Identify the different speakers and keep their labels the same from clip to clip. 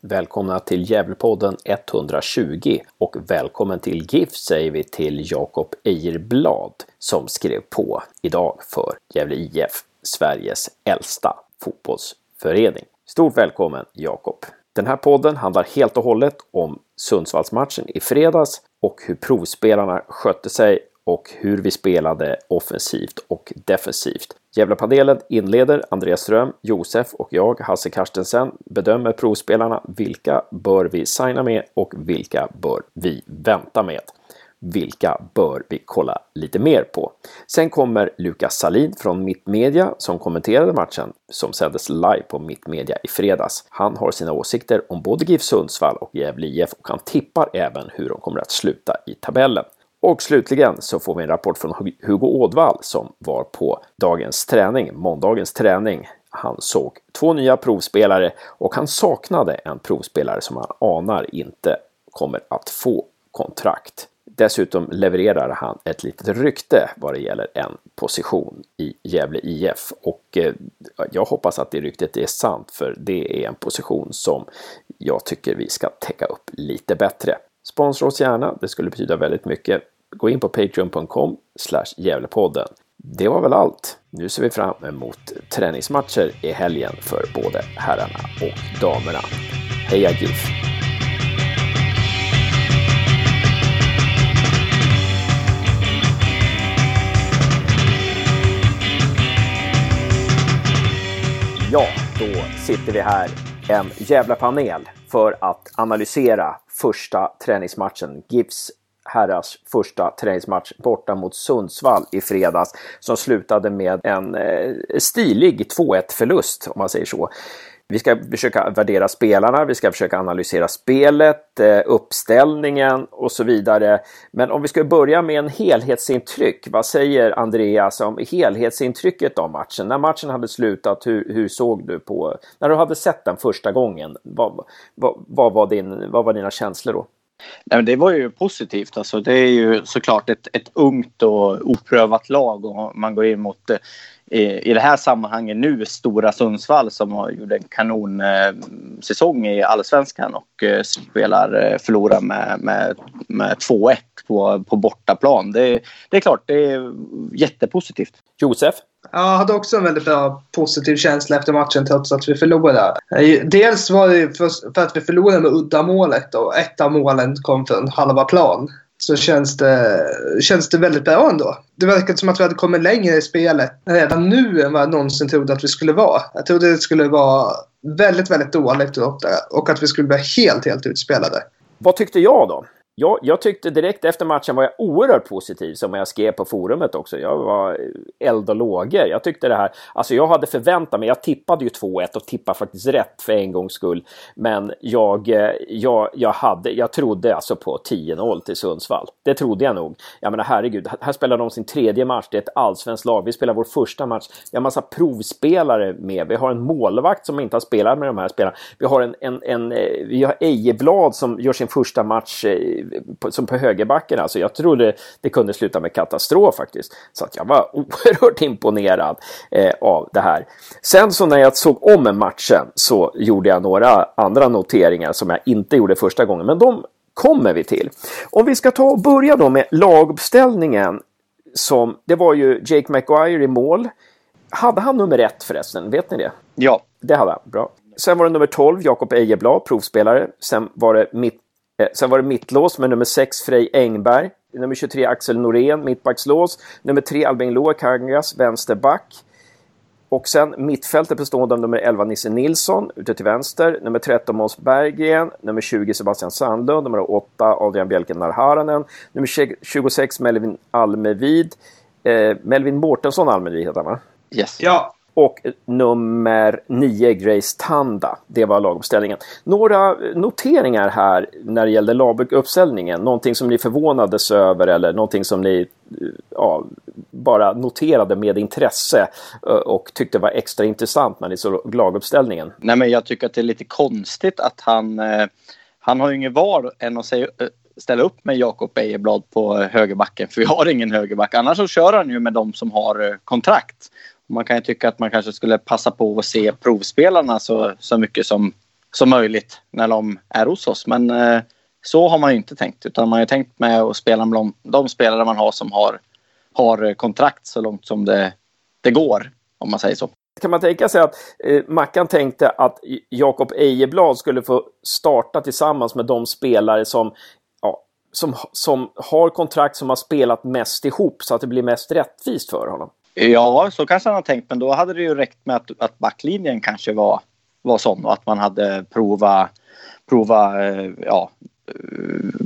Speaker 1: Välkomna till Gävlepodden 120 och välkommen till GIF säger vi till Jakob Eirblad som skrev på idag för Gävle IF, Sveriges äldsta fotbollsförening. Stort välkommen Jakob! Den här podden handlar helt och hållet om Sundsvallsmatchen i fredags och hur provspelarna skötte sig och hur vi spelade offensivt och defensivt. Gävlepanelen inleder Andreas Ström, Josef och jag, Hasse Karstensen, bedömer provspelarna. Vilka bör vi signa med och vilka bör vi vänta med? Vilka bör vi kolla lite mer på? Sen kommer Lukas Salin från Mittmedia som kommenterade matchen som sändes live på Mittmedia i fredags. Han har sina åsikter om både GIF Sundsvall och Gävle IF och han tippar även hur de kommer att sluta i tabellen. Och slutligen så får vi en rapport från Hugo Ådvall som var på dagens träning, måndagens träning. Han såg två nya provspelare och han saknade en provspelare som han anar inte kommer att få kontrakt. Dessutom levererar han ett litet rykte vad det gäller en position i Gävle IF och eh, jag hoppas att det ryktet är sant för det är en position som jag tycker vi ska täcka upp lite bättre. Sponsra oss gärna, det skulle betyda väldigt mycket. Gå in på patreon.com Gävlepodden. Det var väl allt. Nu ser vi fram emot träningsmatcher i helgen för både herrarna och damerna. Heja GIF! Ja, då sitter vi här, en jävla panel, för att analysera första träningsmatchen. GIFs herrars första träningsmatch borta mot Sundsvall i fredags som slutade med en eh, stilig 2-1 förlust om man säger så. Vi ska försöka värdera spelarna, vi ska försöka analysera spelet, eh, uppställningen och så vidare. Men om vi ska börja med en helhetsintryck, vad säger Andreas om helhetsintrycket av matchen? När matchen hade slutat, hur, hur såg du på, när du hade sett den första gången, vad, vad, vad, var, din, vad var dina känslor då?
Speaker 2: Nej, men det var ju positivt. Alltså, det är ju såklart ett, ett ungt och oprövat lag och man går in mot eh, i, det här sammanhanget nu stora Sundsvall som har gjort en kanonsäsong eh, i allsvenskan och eh, spelar eh, förlorar med, med, med 2-1 på, på bortaplan. Det, det är klart, det är jättepositivt.
Speaker 1: Josef?
Speaker 3: Jag hade också en väldigt bra positiv känsla efter matchen trots att vi förlorade. Eh, dels var det för, att vi förlorade med uddamålet och ett av målen kom från halva plan så känns det, känns det väldigt bra ändå. Det verkade som att vi hade kommit längre i spelet redan nu än vad jag någonsin trodde att vi skulle vara. Jag trodde det skulle vara väldigt, väldigt dåligt och att vi skulle bli helt, helt utspelade.
Speaker 1: Vad tyckte jag då? Jag, jag tyckte direkt efter matchen var jag oerhört positiv som jag skrev på forumet också. Jag var eh, eld och lågor. Jag tyckte det här, alltså jag hade förväntat mig, jag tippade ju 2-1 och tippade faktiskt rätt för en gångs skull. Men jag, eh, jag, jag, hade, jag trodde alltså på 10-0 till Sundsvall. Det trodde jag nog. Jag menar herregud, här spelar de sin tredje match. Det är ett allsvenskt lag. Vi spelar vår första match. Vi har massa provspelare med. Vi har en målvakt som inte har spelat med de här spelarna. Vi har en, en, en eh, vi har Ejeblad som gör sin första match som på högerbacken. Alltså jag trodde det kunde sluta med katastrof faktiskt. Så att jag var oerhört imponerad eh, av det här. Sen så när jag såg om matchen så gjorde jag några andra noteringar som jag inte gjorde första gången. Men de kommer vi till. Om vi ska ta och börja då med laguppställningen. Som, det var ju Jake Maguire i mål. Hade han nummer ett förresten? Vet ni det?
Speaker 2: Ja.
Speaker 1: Det hade han. Bra. Sen var det nummer 12, Jakob Ejeblad, provspelare. Sen var det mitt sen var det mittlås med nummer 6 Frej Engberg. Nummer 23 Axel Norén, mittbackslås. Nummer 3 Albin Loa Kangas, vänsterback. Och sen mittfältet bestående av nummer 11 Nisse Nilsson ute till vänster, nummer 13 Måns Berggren, nummer 20 Sebastian Sandlund, nummer 8 Adrian Bjelken Narharanen, nummer 26 Melvin Almevid, eh, Melvin Mårtensson Almevid heter han va?
Speaker 2: Yes.
Speaker 3: Ja,
Speaker 1: och nummer 9 Grace Tanda. Det var laguppställningen. Några noteringar här när det gällde laguppställningen? Någonting som ni förvånades över eller någonting som ni eh, ja, bara noterade med intresse eh, och tyckte var extra intressant när ni såg laguppställningen?
Speaker 2: Nej, men jag tycker att det är lite konstigt att han, eh, han har ju inget val än att säga, ställa upp med Jakob Ejeblad på högerbacken för vi har ingen högerback. Annars så kör han ju med de som har kontrakt. Man kan ju tycka att man kanske skulle passa på att se provspelarna så, så mycket som som möjligt när de är hos oss. Men eh, så har man ju inte tänkt utan man har ju tänkt med att spela med de, de spelare man har som har, har eh, kontrakt så långt som det, det går om man säger så.
Speaker 1: Kan man tänka sig att eh, Mackan tänkte att Jakob Ejeblad skulle få starta tillsammans med de spelare som, ja, som, som har kontrakt som har spelat mest ihop så att det blir mest rättvist för honom?
Speaker 2: Ja, så kanske han har tänkt, men då hade det ju räckt med att, att backlinjen kanske var, var sån och att man hade prova, prova, eh, ja,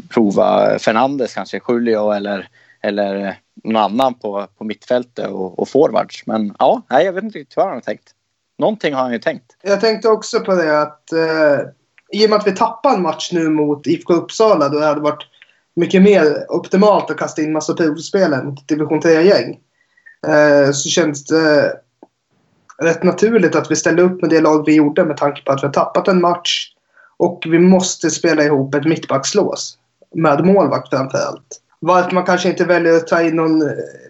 Speaker 2: prova Fernandes kanske, Julio eller, eller någon annan på, på mittfältet och, och forwards. Men ja, nej, jag vet inte riktigt vad han har tänkt. Någonting har han ju tänkt.
Speaker 3: Jag tänkte också på det att eh, i och med att vi tappar en match nu mot IFK Uppsala då det hade varit mycket mer optimalt att kasta in massa provspelare mot division 3-gäng. Eh, så känns det rätt naturligt att vi ställde upp med det lag vi gjorde med tanke på att vi har tappat en match. Och vi måste spela ihop ett mittbackslås. Med målvakt framför allt. Varför man kanske inte väljer att ta in någon eh,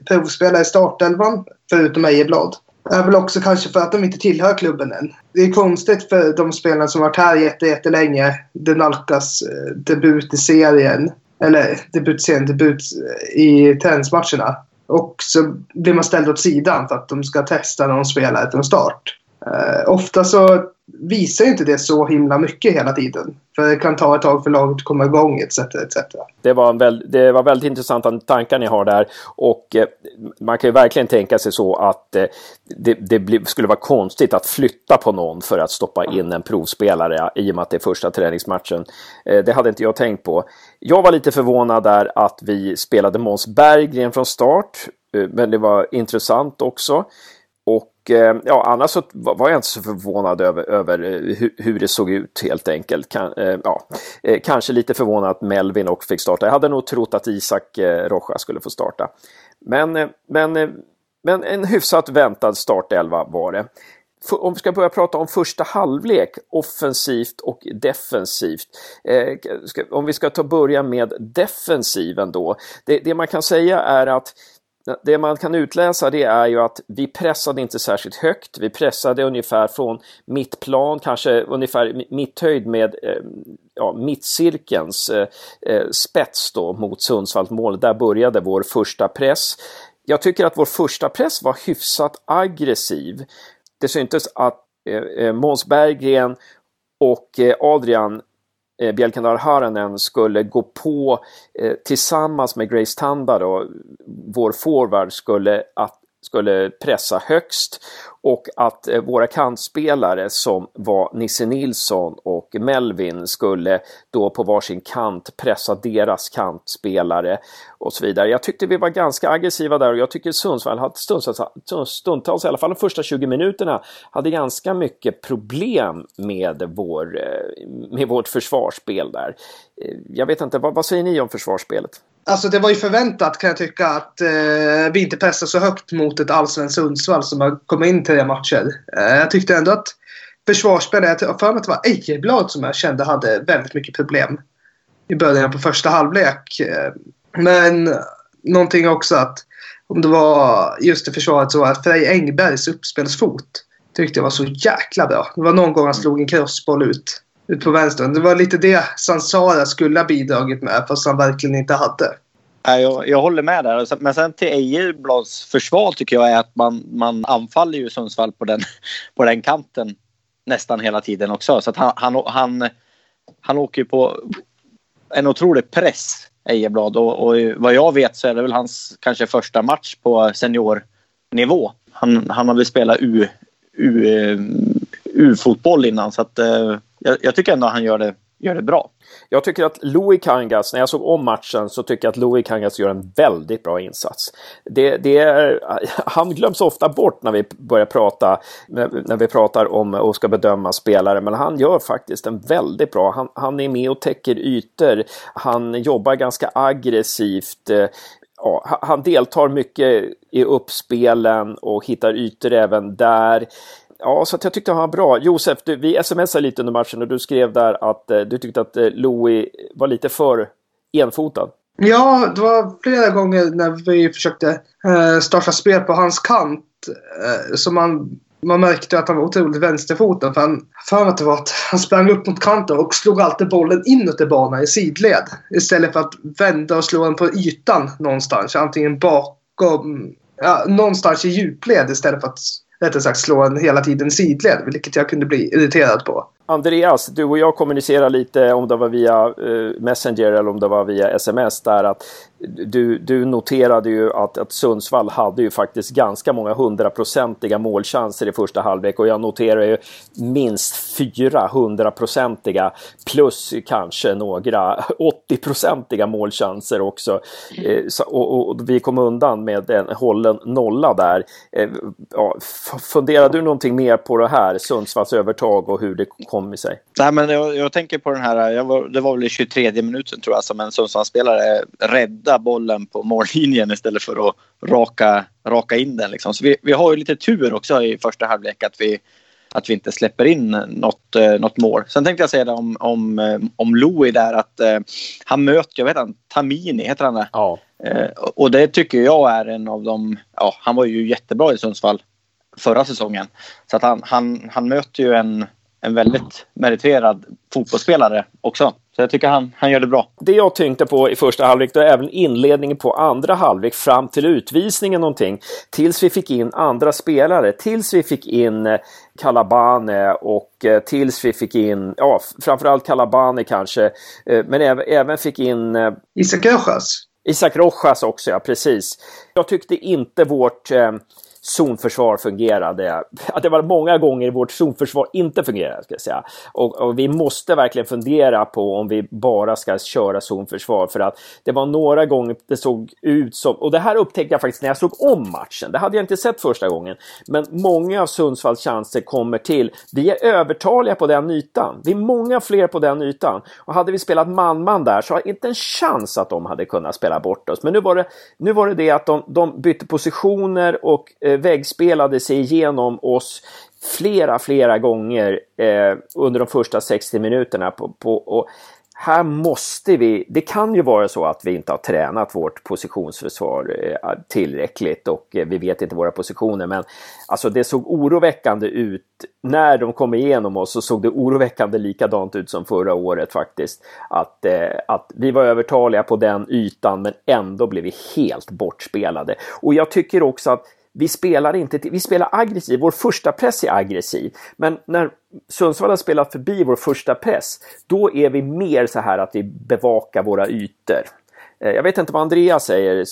Speaker 3: provspelare i startelvan, förutom Ejeblad, är väl också kanske för att de inte tillhör klubben än. Det är konstigt för de spelarna som varit här jättelänge. Det nalkas eh, debut i serien. Eller debut debut eh, i träningsmatcherna. Och så blir man ställd åt sidan för att de ska testa någon spelare från start. Eh, ofta så visar inte det så himla mycket hela tiden. För det kan ta ett tag för laget att komma igång etc. etc.
Speaker 1: Det, var en väl, det var väldigt intressanta tankar ni har där. Och eh, man kan ju verkligen tänka sig så att eh, det, det bli, skulle vara konstigt att flytta på någon för att stoppa in en provspelare i och med att det är första träningsmatchen. Eh, det hade inte jag tänkt på. Jag var lite förvånad där att vi spelade Måns Berggren från start. Eh, men det var intressant också. Och eh, ja, annars så var jag inte så förvånad över, över eh, hur, hur det såg ut helt enkelt. Kan, eh, ja, kanske lite förvånad att Melvin också fick starta. Jag hade nog trott att Isak Rocha skulle få starta. Men, men, men en hyfsat väntad startelva var det. Om vi ska börja prata om första halvlek, offensivt och defensivt. om vi ska ta börja med defensiven då. Det, det man kan säga är att det man kan utläsa det är ju att vi pressade inte särskilt högt. Vi pressade ungefär från mittplan, kanske ungefär mitthöjd med eh, ja, mittcirkelns eh, eh, spets då mot Sundsvallsmålet. Där började vår första press. Jag tycker att vår första press var hyfsat aggressiv. Det syntes att eh, eh Måns Berggren och Adrian eh, Bjelkandar Haranen skulle gå på eh, tillsammans med Grace Tanda då, vår forward skulle, att, skulle pressa högst och att eh, våra kantspelare som var Nisse Nilsson och Melvin skulle då på varsin kant pressa deras kantspelare och så vidare. Jag tyckte vi var ganska aggressiva där och jag tycker Sundsvall hade stundtals, stundtals i alla fall de första 20 minuterna, hade ganska mycket problem med, vår, eh, med vårt försvarsspel där. Eh, jag vet inte, vad, vad säger ni om försvarsspelet?
Speaker 3: Alltså det var ju förväntat kan jag tycka att eh, vi inte pressade så högt mot ett allsvenskt Sundsvall som har kommit in tre matcher. Eh, jag tyckte ändå att försvarsspelet, jag har för mig att det var Ejeblad som jag kände hade väldigt mycket problem i början på första halvlek. Eh, men någonting också att om det var just i försvaret så var att Frej Engbergs uppspelsfot tyckte jag var så jäkla bra. Det var någon gång han slog en crossboll ut ut på vänstern. Det var lite det Sansara skulle ha bidragit med fast han verkligen inte hade.
Speaker 2: Jag, jag håller med där. Men sen till Ejerblads försvar tycker jag är att man, man anfaller ju Sundsvall på den, på den kanten nästan hela tiden också. Så att han, han, han, han åker på en otrolig press, Ejeblad. Och, och vad jag vet så är det väl hans kanske första match på seniornivå. Han, han har väl spelat U, U, U-fotboll innan så att eh, jag, jag, tycker ändå att han gör det, gör det bra.
Speaker 1: Jag tycker att Louis Kangas, när jag såg om matchen så tycker jag att Louis Kangas gör en väldigt bra insats. Det, det är, han glöms ofta bort när vi börjar prata, när vi pratar om och ska bedöma spelare, men han gör faktiskt en väldigt bra. Han, han är med och täcker ytor. Han jobbar ganska aggressivt. Eh, ja, han deltar mycket i uppspelen och hittar ytor även där. Ja, så jag tyckte han var bra. Josef, du, vi smsade lite under matchen och du skrev där att eh, du tyckte att eh, Louis var lite för enfotad.
Speaker 3: Ja, det var flera gånger när vi försökte eh, starta spel på hans kant eh, som man man märkte att han var otroligt vänsterfotad. För han, för att det var att han sprang upp mot kanten och slog alltid bollen inåt i banan i sidled. Istället för att vända och slå den på ytan någonstans. Antingen bakom, ja, någonstans i djupled istället för att rättare sagt slå en hela tiden sidled. Vilket jag kunde bli irriterad på.
Speaker 1: Andreas, du och jag kommunicerar lite om det var via eh, Messenger eller om det var via sms där att du, du noterade ju att, att Sundsvall hade ju faktiskt ganska många hundraprocentiga målchanser i första halvlek och jag noterar ju minst fyra hundraprocentiga plus kanske några 80-procentiga målchanser också. Eh, så, och, och, vi kom undan med en hållen nolla där. Eh, ja, funderar du någonting mer på det här, Sundsvalls övertag och hur det kom i sig?
Speaker 2: Nej, men jag, jag tänker på den här, var, det var väl i 23 minuten tror jag som en Sundsvallsspelare räddade bollen på mållinjen istället för att raka, raka in den. Liksom. Så vi, vi har ju lite tur också i första halvlek att vi, att vi inte släpper in något, eh, något mål. Sen tänkte jag säga det om, om, eh, om Louis där att eh, han möter, jag vet inte, Tamini, heter han det?
Speaker 1: Ja.
Speaker 2: Eh, och det tycker jag är en av de, ja han var ju jättebra i Sundsvall förra säsongen. Så att han, han, han möter ju en, en väldigt meriterad fotbollsspelare också. Så jag tycker han, han gör det bra.
Speaker 1: Det jag tänkte på i första halvlek och även inledningen på andra halvlek fram till utvisningen någonting. Tills vi fick in andra spelare. Tills vi fick in Calabane eh, och eh, tills vi fick in, ja framförallt Calabane kanske. Eh, men även, även fick in...
Speaker 3: Isak Rojas.
Speaker 1: Isak Rojas också, ja precis. Jag tyckte inte vårt zonförsvar fungerade. Att det var många gånger vårt zonförsvar inte fungerade. Ska jag säga. Och, och, vi måste verkligen fundera på om vi bara ska köra zonförsvar. För att det var några gånger det såg ut som, och det här upptäckte jag faktiskt när jag såg om matchen. Det hade jag inte sett första gången. Men många av Sundsvalls chanser kommer till. Vi är övertaliga på den ytan. Vi är många fler på den ytan. Och hade vi spelat man-man där så har inte en chans att de hade kunnat spela bort oss. Men nu var det, nu var det det att de, de bytte positioner och eh, Eh, väggspelade sig igenom oss flera, flera gånger eh, under de första 60 minuterna. På, på, och här måste vi, det kan ju vara så att vi inte har tränat vårt positionsförsvar eh, tillräckligt och eh, vi vet inte våra positioner men alltså det såg oroväckande ut när de kom igenom oss så såg det oroväckande likadant ut som förra året faktiskt. Att, eh, att vi var övertaliga på den ytan men ändå blev vi helt bortspelade. Och jag tycker också att vi spelar inte, vi spelar aggressiv, vår första press är aggressiv. Men när Sundsvall har spelat förbi vår första press, då är vi mer så här att vi bevakar våra ytor. Eh, jag vet inte vad Andreas säger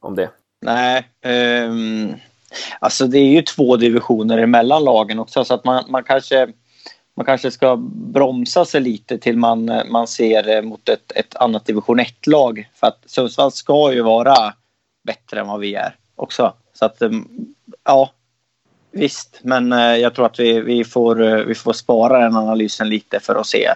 Speaker 1: om det.
Speaker 2: Nej, um, alltså det är ju två divisioner emellan lagen också så att man, man kanske man kanske ska bromsa sig lite till man, man ser eh, mot ett, ett annat division 1-lag. För att Sundsvall ska ju vara bättre än vad vi är också. Så att, eh, ja, visst. Men eh, jag tror att vi, vi, får, eh, vi får spara den analysen lite för att se,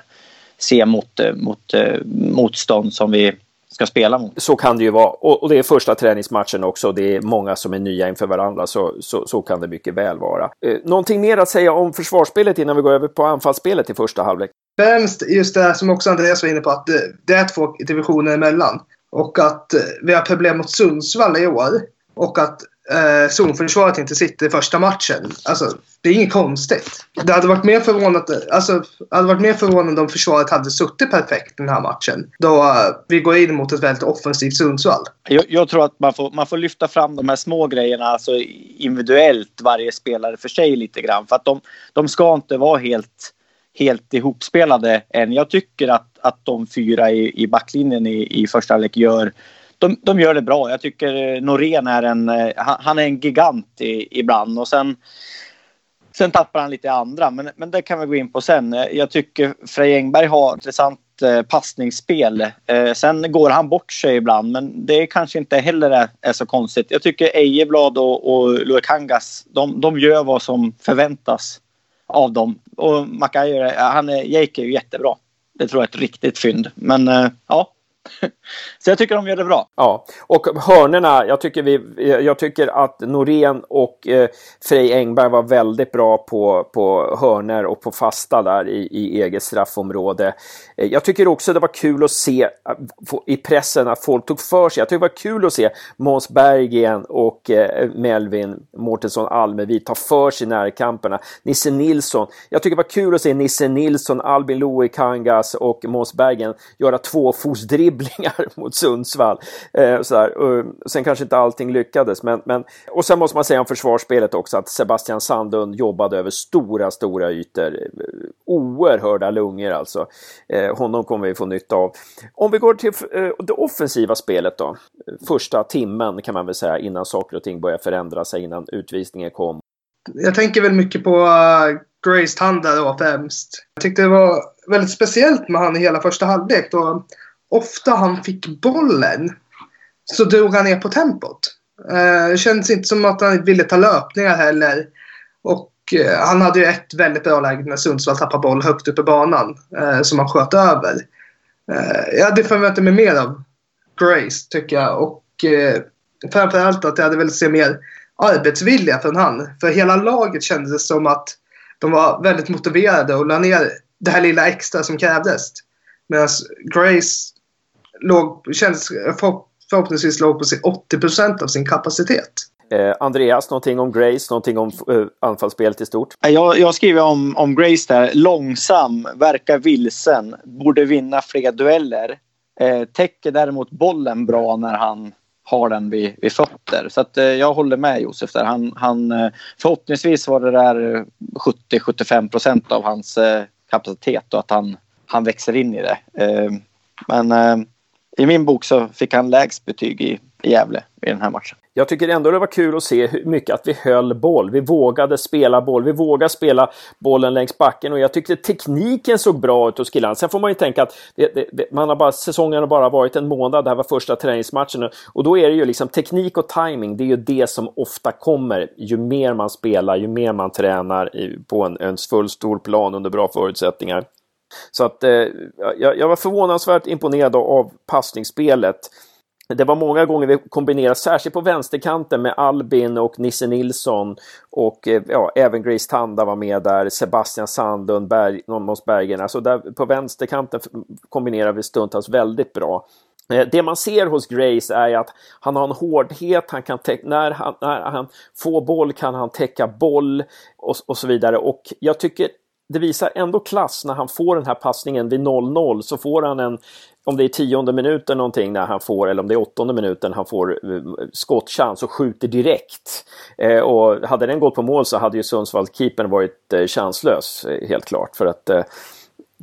Speaker 2: se mot, mot motstånd som vi ska spela mot.
Speaker 1: Så kan det ju vara. Och, och, det är första träningsmatchen också. Det är många som är nya inför varandra. Så, så, så kan det mycket väl vara. Eh, någonting mer att säga om försvarsspelet innan vi går över på anfallsspelet i första halvlek?
Speaker 3: Främst just det som också Andreas var inne på. Att det, det är två divisioner emellan. Och att vi har problem mot Sundsvall i år. Och att eh, zonförsvaret inte sitter i första matchen. Alltså, det är inget konstigt. Det hade varit mer förvånande, alltså, hade varit mer förvånande om försvaret hade suttit perfekt den här matchen. Då uh, vi går in mot ett väldigt offensivt Sundsvall.
Speaker 2: Jag, jag, tror att man får, man får lyfta fram de här små grejerna alltså individuellt, varje spelare för sig lite grann. För att de, de ska inte vara helt helt ihopspelade än. Jag tycker att, att de fyra i, i backlinjen i, i första halvlek gör de, de gör det bra. Jag tycker eh, Norén är en, eh, han, är en gigant i, ibland och sen Sen tappar han lite andra, men, men det kan vi gå in på sen. Eh, jag tycker Frej Engberg har intressant passningsspel. Sen går han bort sig ibland, men det kanske inte heller är, är så konstigt. Jag tycker Ejeblad och, och Luekangas, de, de gör vad som förväntas av dem. Och Mackay, han är, Jake är ju jättebra. Det tror jag är ett riktigt fynd. Men ja, så jag tycker de gör det bra.
Speaker 1: Ja, och hörnerna, jag tycker, vi, jag tycker att Norén och eh, Frej Engberg var väldigt bra på, på hörner och på fasta där i, i eget straffområde. Eh, jag tycker också det var kul att se eh, i pressen att folk tog för sig. Jag tycker det var kul att se Måns Berggren och eh, Melvin Mårtensson Almevi ta för sig närkamperna. Nisse Nilsson, jag tycker det var kul att se Nisse Nilsson, Albin Louie Kangas och Måns Berggren göra dribblingar mot Sundsvall. Eh, sådär. Och sen kanske inte allting lyckades. Men, men, och sen måste man säga om försvarsspelet också att Sebastian Sandlund jobbade över stora, stora ytor. Eh, oerhörda lungor alltså. Eh, honom kommer vi få nytta av. Om vi går till eh, det offensiva spelet då. Första timmen kan man väl säga innan saker och ting började förändra sig, innan utvisningen kom.
Speaker 3: Jag tänker väl mycket på eh, Grace Tanda då främst. Jag tyckte det var väldigt speciellt med han i hela första halvlek. Då ofta han fick bollen så drog han ner på tempot. Eh, det kändes inte som att han ville ta löpningar heller. Och eh, han hade ju ett väldigt bra läge när Sundsvall tappade boll högt upp i banan eh, som han sköt över. Jag hade förväntat mig mer av Grace tycker jag. Och framförallt att jag hade velat se mer arbetsvilja från han. För hela laget kändes som att de var väldigt motiverade och la ner det här lilla extra som krävdes. Medan Grace låg, känns, förhoppningsvis låg på 80% av sin kapacitet.
Speaker 1: Eh, Andreas, någonting om Grace, någonting om eh, anfallsspelet i stort?
Speaker 2: Jag, jag skriver om, om Grace där. Långsam, verkar vilsen, borde vinna fler dueller. Eh, täcker däremot bollen bra när han har den vid, vid fötter. Så att, eh, jag håller med Josef där. Han, han, eh, förhoppningsvis var det där 70-75 procent av hans eh, kapacitet och att han, han växer in i det. Eh, men eh, i min bok så fick han lägst betyg i, i Gävle i den här matchen.
Speaker 1: Jag tycker ändå det var kul att se hur mycket att vi höll boll. Vi vågade spela boll. Vi vågade spela bollen längs backen och jag tyckte tekniken såg bra ut hos killarna. Sen får man ju tänka att det, det, man har bara, säsongen har bara varit en månad. Det här var första träningsmatchen och då är det ju liksom teknik och timing. Det är ju det som ofta kommer ju mer man spelar, ju mer man tränar på en, en full stor plan under bra förutsättningar. Så att eh, jag, jag, var förvånansvärt imponerad av passningsspelet. Det var många gånger vi kombinerade, särskilt på vänsterkanten med Albin och Nisse Nilsson och eh, ja, även Grace Tanda var med där, Sebastian Sandlund, Berg, Måns Bergen. Alltså där, på vänsterkanten kombinerar vi stundtals väldigt bra. Eh, det man ser hos Grace är att han har en hårdhet, han kan när, han, när han får boll kan han täcka boll och, och så vidare. Och jag tycker det visar ändå klass när han får den här passningen vid 0-0 så får han en, om det är tionde minuten någonting när han får, eller om det är åttonde minuten han får eh, skottchans och skjuter direkt. Eh, och hade den gått på mål så hade ju Sundsvall-keepern varit eh, chanslös, eh, helt klart. För att eh,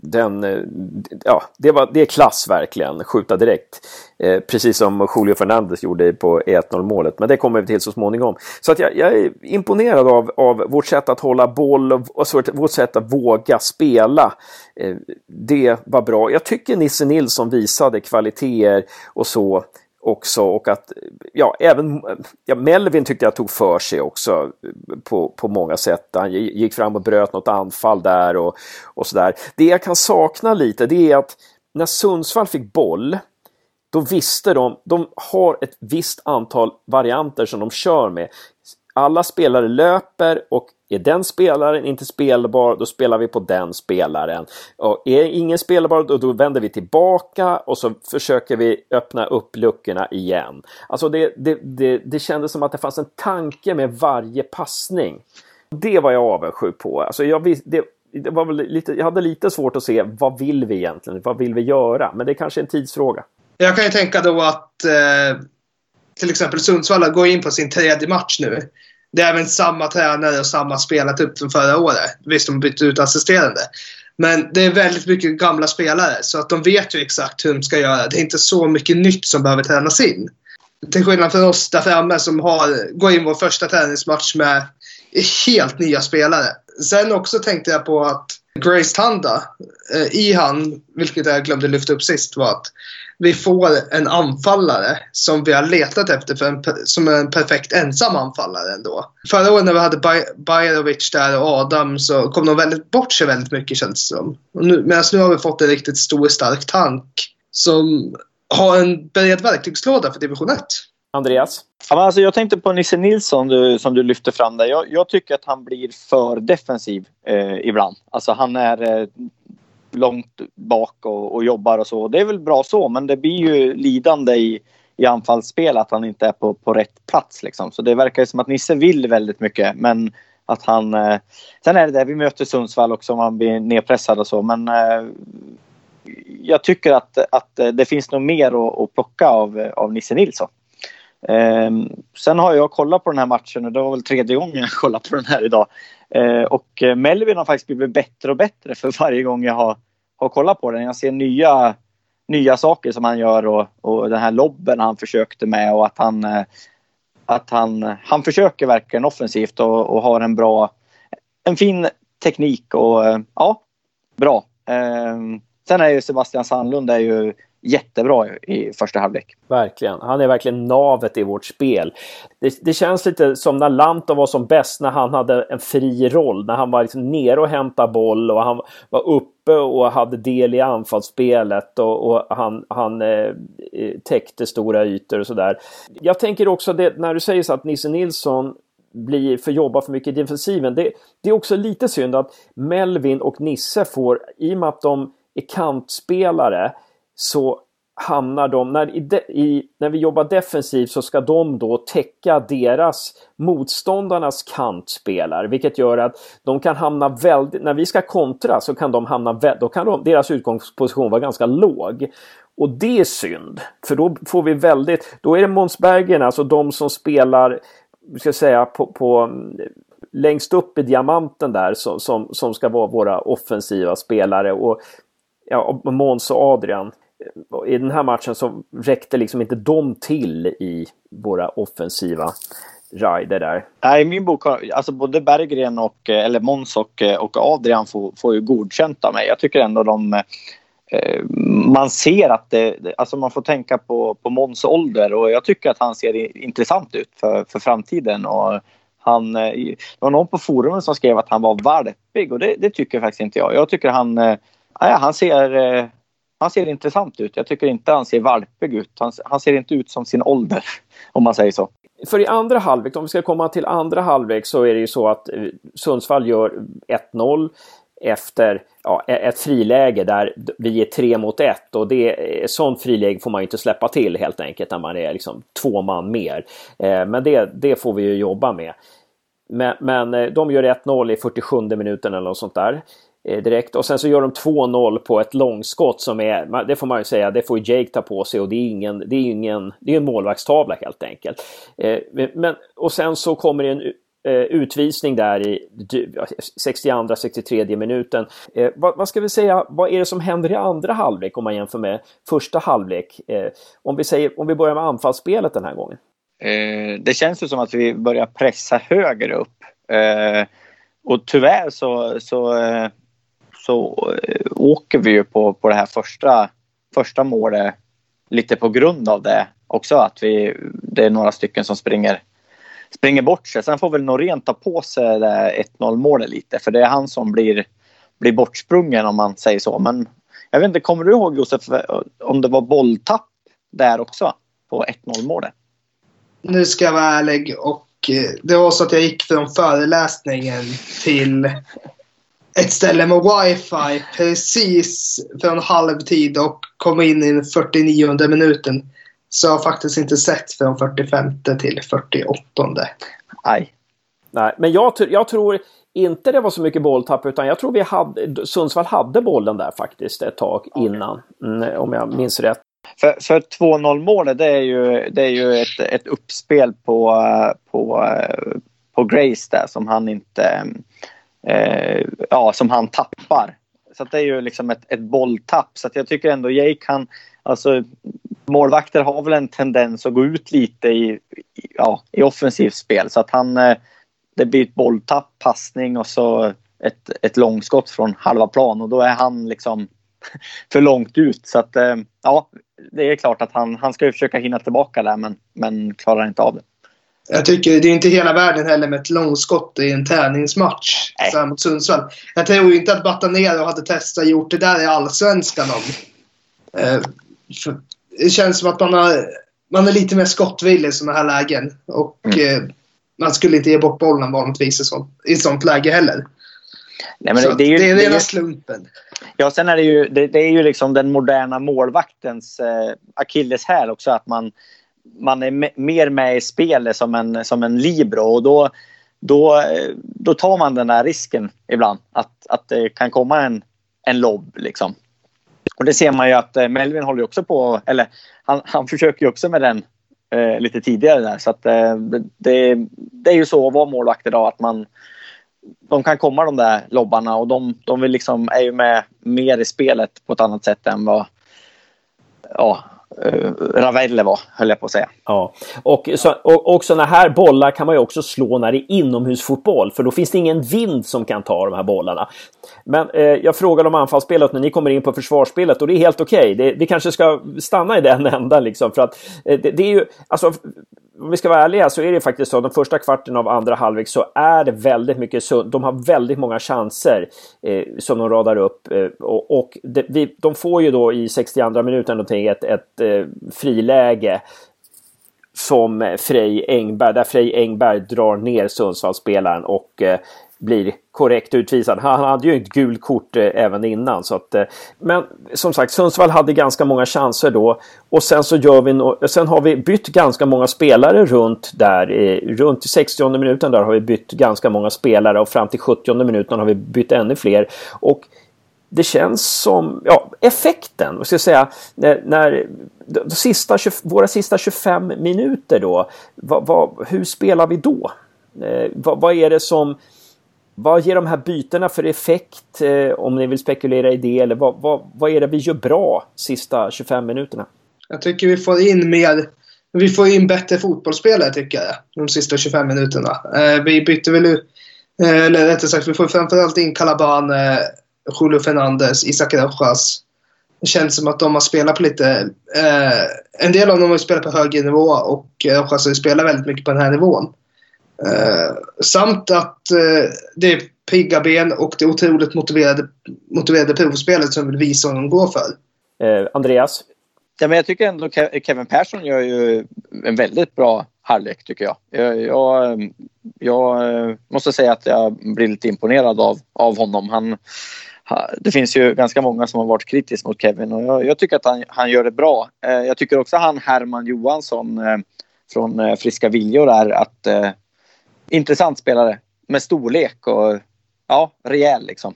Speaker 1: den, eh, ja, det, var, det är klass verkligen, skjuta direkt. Eh, precis som Julio Fernandez gjorde på 1-0 målet, men det kommer vi till så småningom. Så att jag, jag är imponerad av, av vårt sätt att hålla boll och, och vårt sätt att våga spela. Eh, det var bra. Jag tycker Nisse Nilsson visade kvaliteter och så också och att ja, även ja, Melvin tyckte jag tog för sig också på, på många sätt. Han gick fram och bröt något anfall där och, och sådär. Det jag kan sakna lite det är att när Sundsvall fick boll då visste de, de har ett visst antal varianter som de kör med. Alla spelare löper och är den spelaren inte spelbar, då spelar vi på den spelaren. Och är ingen spelbar, då, då vänder vi tillbaka och så försöker vi öppna upp luckorna igen. Alltså det, det, det, det kändes som att det fanns en tanke med varje passning. Det var jag avundsjuk på. Alltså jag, det, det var väl lite, jag hade lite svårt att se vad vill vi egentligen? Vad vill vi göra? Men det är kanske är en tidsfråga.
Speaker 3: Jag kan ju tänka då att eh, till exempel Sundsvall går in på sin tredje match nu det är även samma tränare och samma spelartrupp som förra året. Visst, de bytte ut assisterande. Men det är väldigt mycket gamla spelare så att de vet ju exakt hur de ska göra. Det är inte så mycket nytt som behöver tränas in. Till skillnad från oss där framme som har, går in vår första träningsmatch med helt nya spelare. Sen också tänkte jag på att Grace Tanda eh, i han, vilket jag glömde lyfta upp sist, var att vi får en anfallare som vi har letat efter för en, som är en perfekt ensam anfallare ändå. Förra året när vi hade Baj Bajrovic där och Adam så kom de väldigt bort sig väldigt mycket känns det som. Medan nu har vi fått en riktigt stor stark tank som ha en bred verktygslåda för division 1.
Speaker 1: Andreas?
Speaker 2: Ja, alltså jag tänkte på Nisse Nilsson du, som du lyfte fram där. Jag, jag tycker att han blir för defensiv eh, ibland. Alltså han är eh, långt bak och, och, jobbar och så. Det är väl bra så, men det blir ju lidande i, i anfallsspel att han inte är på, på rätt plats. Liksom. Så det verkar som att Nisse vill väldigt mycket, men att han... Eh, sen är det det, vi möter Sundsvall också om han blir nedpressad och så, men eh, jag tycker att, att det finns nog mer att, att plocka av, av Nisse Nilsson. Eh, sen har jag kollat på den här matchen och det var väl tredje gången jag kollat på den här idag. Eh, och eh, Melvin har faktiskt blivit bättre och bättre för varje gång jag har, har kollat på den. Jag ser nya, nya saker som han gör och, och den här lobben han försökte med och att han, eh, att han, han försöker verkligen offensivt och, och har en bra, en fin teknik och eh, ja, bra. Ehm, sen är ju Sebastian Sandlund är ju jättebra i första halvlek.
Speaker 1: Verkligen. Han är verkligen navet i vårt spel. Det, det, känns lite som när Lanton var som bäst när han hade en fri roll. När han var liksom nere och hämtade boll och han var uppe och hade del i anfallsspelet och, och han, han eh, eh täckte stora ytor och sådär. Jag tänker också det, när du säger så att Nisse Nilsson blir för jobba för mycket i defensiven. Det, det är också lite synd att Melvin och Nisse får, i och med att de är kantspelare, så hamnar de, när, i, i, när vi jobbar defensivt så ska de då täcka deras motståndarnas kantspelare. Vilket gör att de kan hamna väldigt, när vi ska kontra så kan de hamna, då kan de, deras utgångsposition vara ganska låg. Och det är synd, för då får vi väldigt, då är det Måns Bergen, alltså de som spelar, vi ska säga på, på längst upp i diamanten där som, som, som ska vara våra offensiva spelare. Och ja, Måns och Adrian i den här matchen så räckte liksom inte de till i våra offensiva rider där.
Speaker 2: Nej, i min bok har alltså både Berggren och eh, eller Måns och, eh, och Adrian får, får ju godkänt av mig. Jag tycker ändå de eh, man ser att det, alltså man får tänka på, på Måns ålder och jag tycker att han ser intressant ut för, för framtiden. Och han, det var någon på forumet som skrev att han var valpig och det, det tycker faktiskt inte jag. Jag tycker han, ja, han ser han ser intressant ut. Jag tycker inte han ser valpig ut. Han, han, ser inte ut som sin ålder, om man säger så.
Speaker 1: För i andra halvlek, om vi ska komma till andra halvlek, så är det ju så att eh, Sundsvall gör 1-0 efter ja, ett friläge där vi är tre mot ett och det, eh, sånt friläge får man ju inte släppa till helt enkelt när man är liksom två man mer. Eh, men det, det får vi ju jobba med. Men, men de gör 1-0 i 47 minuten eller något sånt där. Eh, direkt. Och sen så gör de 2-0 på ett långskott som är, det får man ju säga, det får Jake ta på sig och det är ingen, det är ingen, det är en målvaktstavla helt enkelt. Eh, men, och sen så kommer det en eh, utvisning där i 62-63 minuten. Vad, vad, ska vi säga, vad är det som händer i andra halvlek om man jämför med första halvlek? Om vi, säger, om vi börjar med anfallsspelet den här gången.
Speaker 2: Det känns ju som att vi börjar pressa högre upp. Och tyvärr så, så så eh, åker vi ju på, på det här första, första målet lite på grund av det också. Att vi, det är några stycken som springer, springer bort sig. Sen får väl Norén ta på sig det 1-0 målet lite för det är han som blir, blir bortsprungen om man säger så. Men jag vet inte, kommer du ihåg Josef om det var bolltapp där också på 1-0 målet?
Speaker 3: Nu ska jag vara ärlig och eh, det var så att jag gick från föreläsningen till ett ställe med wifi precis från halvtid och kom in i den 49 minuten. Så jag har faktiskt inte sett från 45 till 48.
Speaker 2: Nej.
Speaker 1: Nej, men jag, jag tror inte det var så mycket bolltapp utan jag tror vi hade, Sundsvall hade bollen där faktiskt ett tag okay. innan. Mm, om jag minns rätt.
Speaker 2: För, för 2-0 målet det är ju, det är ju ett, ett uppspel på, på, på Grace där som han inte eh, ja, som han tappar. Så det är ju liksom ett, ett bolltapp. Så jag tycker ändå Jake han, alltså målvakter har väl en tendens att gå ut lite i, ja, i offensivt spel. Så att han, eh, det blir ett bolltapp, passning och så ett, ett långskott från halva plan och då är han liksom för långt ut. Så att eh, ja, det är klart att han, han ska ju försöka hinna tillbaka där men, men klarar inte av det.
Speaker 3: Jag tycker det är inte hela världen heller med ett långskott i en träningsmatch så mot Sundsvall. Jag tror inte att Batanero hade testat gjort det där i Allsvenskan om. Eh, det känns som att man, har, man är lite mer skottvillig i sådana här lägen. Och mm. eh, man skulle inte ge bort bollen vanligtvis i sånt, i sånt läge heller. Nej, men det, det, är ju, det är rena det, slumpen.
Speaker 2: Ja, sen är det ju, det, det är ju liksom den moderna målvaktens eh, akilleshäl också att man, man är mer med i spelet som en, som en libero och då, då, då tar man den där risken ibland att, att det kan komma en, en lobb liksom. Och det ser man ju att eh, Melvin håller också på, eller han, han försöker ju också med den eh, lite tidigare där. Så att eh, det, det är ju så att vara målvakt idag att man de kan komma de där lobbarna och de, de vill liksom, är ju med mer i spelet på ett annat sätt än vad ja, Eh, uh, Ravelle var, höll jag på att säga.
Speaker 1: Ja, och, så, och, och sådana här bollar kan man ju också slå när det är inomhusfotboll, för då finns det ingen vind som kan ta de här bollarna. Men eh, jag frågade om anfallsspelet när ni kommer in på försvarsspelet och det är helt okej. Okay. Vi kanske ska stanna i den ändan liksom, för att eh, det, det, är ju, alltså om vi ska vara ärliga så är det faktiskt så. att De första kvarten av andra halvlek så är det väldigt mycket så. De har väldigt många chanser eh, som de radar upp. Eh, och och de, vi, de får ju då i 62 minuten någonting ett, ett eh, friläge som Frej Engberg, där Frej Engberg drar ner Sundsvallsspelaren och eh, blir korrekt utvisad. Han hade ju ett gult kort eh, även innan. Så att, eh, men som sagt, Sundsvall hade ganska många chanser då. Och sen så gör vi no sen har vi bytt ganska många spelare runt där. Eh, runt 60 minuten där har vi bytt ganska många spelare och fram till 70 minuten har vi bytt ännu fler. Och det känns som, ja, effekten, vad ska jag säga, när, när de sista, våra sista 25 minuter då, vad, vad, hur spelar vi då? Eh, vad, vad är det som vad ger de här bytena för effekt? Eh, om ni vill spekulera i det. Eller vad, vad, vad är det vi gör bra sista 25 minuterna?
Speaker 3: Jag tycker vi får in mer... Vi får in bättre fotbollsspelare tycker jag. De sista 25 minuterna. Eh, vi bytte väl ut... Eh, eller rättare sagt, vi får framförallt in Calaban, eh, Julio Fernandez, Isak Rojas. Det känns som att de har spelat på lite... Eh, en del av dem har spelat på högre nivå och Rojas har spelat väldigt mycket på den här nivån. Eh, samt att eh, det är pigga ben och det otroligt motiverade, motiverade provspelet som vill visa vad de går för.
Speaker 1: Eh, Andreas?
Speaker 2: Ja, men jag tycker ändå Kevin Persson gör ju en väldigt bra halvlek tycker jag. Jag, jag. jag, måste säga att jag blir lite imponerad av, av honom. Han, det finns ju ganska många som har varit kritiska mot Kevin och jag, jag tycker att han, han gör det bra. Eh, jag tycker också han Herman Johansson eh, från Friska Viljor är att intressant spelare med storlek och ja, rejäl liksom.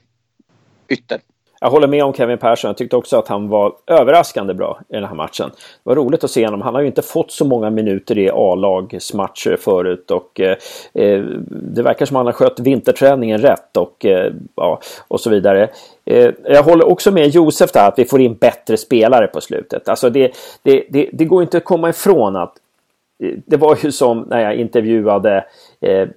Speaker 2: Ytter.
Speaker 1: Jag håller med om Kevin Persson. Jag tyckte också att han var överraskande bra i den här matchen. Det var roligt att se honom. Han har ju inte fått så många minuter i A-lagsmatcher förut och eh, eh det verkar som att han har skött vinterträningen rätt och, eh, ja, och så vidare. Eh, jag håller också med Josef där att vi får in bättre spelare på slutet. Alltså det, det, det, det går inte att komma ifrån att det var ju som när jag intervjuade eh,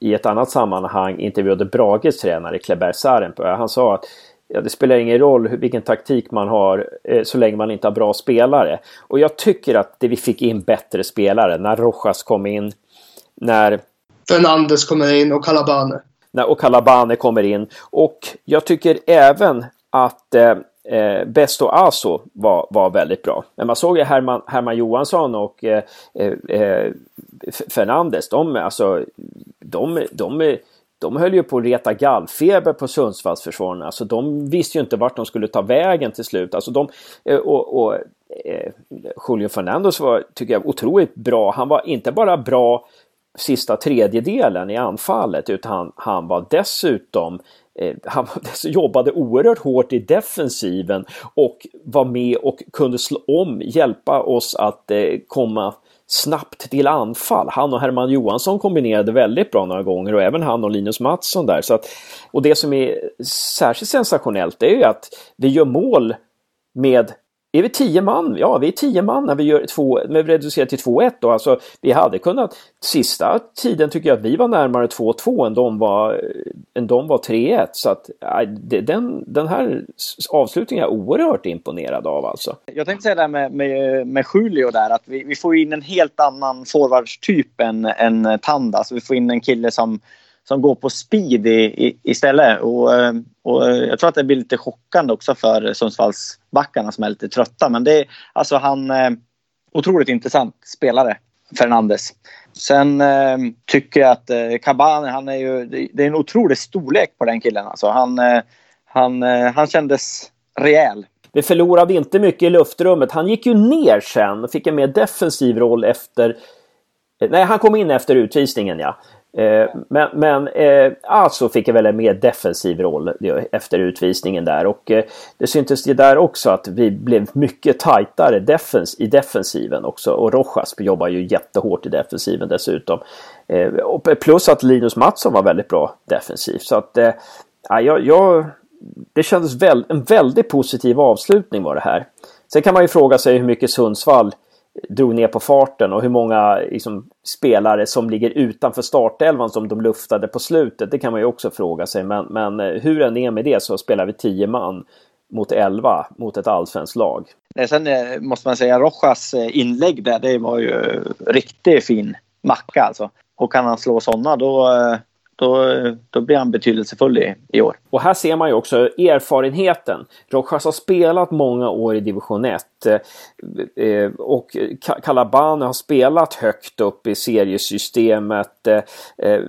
Speaker 1: i ett annat sammanhang intervjuade Brages tränare Kleber Sarenpö. Han sa att ja, det spelar ingen roll vilken taktik man har eh, så länge man inte har bra spelare. Och jag tycker att det vi fick in bättre spelare när Rojas kom in, när
Speaker 3: Fernandes kommer in och Calabane.
Speaker 1: När, och Calabane kommer in. Och jag tycker även att eh, eh, Besto Aso var, var väldigt bra. Men man såg ju Herman, Herman Johansson och eh, eh, eh Fernandes, de, alltså, de, de, de höll ju på att reta gallfeber på Sundsvallsförsvararna. Alltså de visste ju inte vart de skulle ta vägen till slut. Alltså de, eh, och, och eh, Julio Fernandes var, tycker jag, otroligt bra. Han var inte bara bra sista tredjedelen i anfallet utan han, han var dessutom Eh, han jobbade oerhört hårt i defensiven och var med och kunde slå om, hjälpa oss att eh, komma snabbt till anfall. Han och Herman Johansson kombinerade väldigt bra några gånger och även han och Linus Mattsson där. Så att, och det som är särskilt sensationellt är ju att vi gör mål med är vi tio man? Ja, vi är tio man när vi, gör två, när vi reducerar till 2-1. Alltså, vi hade kunnat, sista tiden tycker jag att vi var närmare 2-2 än de var, än de var 3-1. Så att, den, den här avslutningen är jag oerhört imponerad av alltså.
Speaker 2: Jag tänkte säga det här med, med, med Julio där, att vi, vi får in en helt annan forwardstyp än, än Tanda. Så vi får in en kille som som går på speed i, i, istället. Och, eh, och eh, jag tror att det blir lite chockande också för Sundsvallsbackarna som är lite trötta. Men det är alltså han eh, otroligt intressant spelare, Fernandes. Sen eh, tycker jag att eh, Cabane, han är ju, det är en otrolig storlek på den killen. Alltså, han, eh, han, eh, han kändes rejäl.
Speaker 1: Vi förlorade inte mycket i luftrummet. Han gick ju ner sen och fick en mer defensiv roll efter... Eh, nej, han kom in efter utvisningen ja. Eh, men, men eh, alltså fick jag väl en mer defensiv roll efter utvisningen där och eh, det syntes ju där också att vi blev mycket tajtare defens i defensiven också och Rojas jobbar ju jättehårt i defensiven dessutom. Eh, plus att Linus Mattsson var väldigt bra defensivt så att eh, ja, jag, det kändes väl, en väldigt positiv avslutning var det här. Sen kan man ju fråga sig hur mycket Sundsvall drog ner på farten och hur många liksom, spelare som ligger utanför startelvan som de luftade på slutet. Det kan man ju också fråga sig. Men, men eh, hur än är med det så spelar vi 10 man mot 11 mot ett allsvenskt lag.
Speaker 2: Sen eh, måste man säga Rojas eh, inlägg där, det var ju riktigt fin macka alltså. Och kan han slå sådana då, då, då blir han betydelsefull i, i år.
Speaker 1: Och här ser man ju också erfarenheten. Rojas har spelat många år i division 1 eh, eh, och Calabane har spelat högt upp i seriesystemet. Eh, eh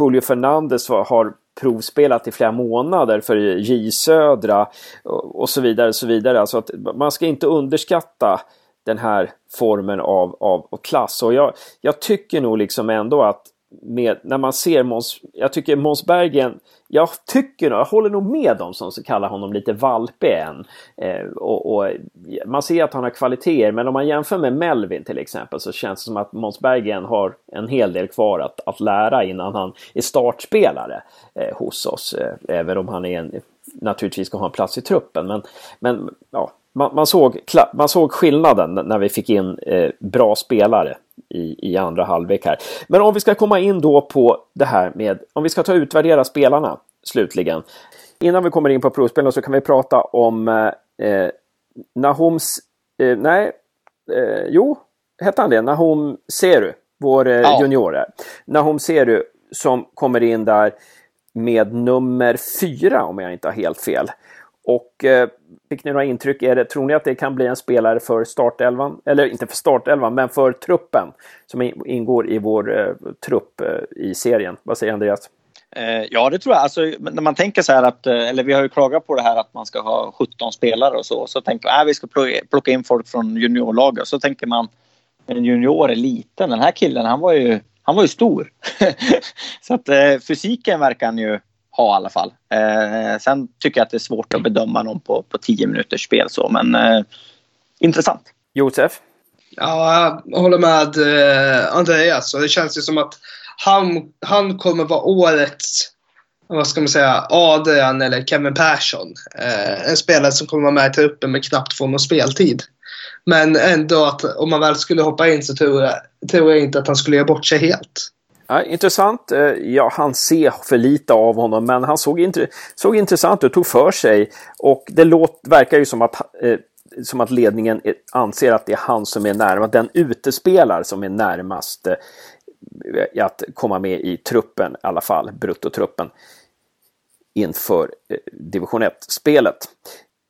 Speaker 1: Julio Fernandez har provspelat i flera månader för J Södra och så vidare. Så vidare. Alltså att man ska inte underskatta den här formen av, av, av klass. Och jag, jag tycker nog liksom ändå att med, när man ser Måns, jag tycker Måns Bergen, jag tycker, jag håller nog med dem som kallar honom lite valpig än. Eh, och, och, man ser att han har kvaliteter, men om man jämför med Melvin till exempel så känns det som att Måns Bergen har en hel del kvar att, att lära innan han är startspelare eh, hos oss. Eh, även om han är en, naturligtvis ska ha en plats i truppen. Men, men ja, man, man, såg, man såg skillnaden när vi fick in eh, bra spelare i, i andra halvlek här. Men om vi ska komma in då på det här med, om vi ska ta utvärdera spelarna slutligen. Innan vi kommer in på provspelarna så kan vi prata om eh, eh Nahoms, eh, nej, eh, jo, hette han det? Nahom Seru, vår eh, ja. junior. Nahom Seru som kommer in där med nummer fyra om jag inte har helt fel. Och eh, fick ni några intryck? Är det, tror ni att det kan bli en spelare för startelvan? Eller inte för startelvan, men för truppen som ingår i vår eh, trupp eh, i serien. Vad säger Andreas?
Speaker 2: Eh, ja, det tror jag. Alltså, när man tänker så här att, eh, eller vi har ju klagat på det här att man ska ha 17 spelare och så. Så tänker man att äh, vi ska plocka in folk från juniorlaget. Så tänker man, en junior är liten. Den här killen, han var ju, han var ju stor. så att eh, fysiken verkar han ju ha i alla fall. Eh, sen tycker jag att det är svårt att bedöma någon på, på tio minuters spel så, men eh, intressant.
Speaker 1: Josef?
Speaker 3: Ja, jag håller med eh, Andreas. Och det känns ju som att han, han kommer vara årets vad ska man säga, Adrian eller Kevin Persson. Eh, en spelare som kommer vara med i truppen men knappt få någon speltid. Men ändå att om man väl skulle hoppa in så tror jag, tror jag inte att han skulle göra bort sig helt.
Speaker 1: Ja, intressant. Eh, ja, han ser för lite av honom, men han såg, int såg intressant ut, tog för sig. Och det låt, verkar ju som att, eh, som att ledningen anser att det är han som är närmast, den utespelare som är närmast eh, att komma med i truppen, i alla fall bruttotruppen, inför eh, division 1-spelet.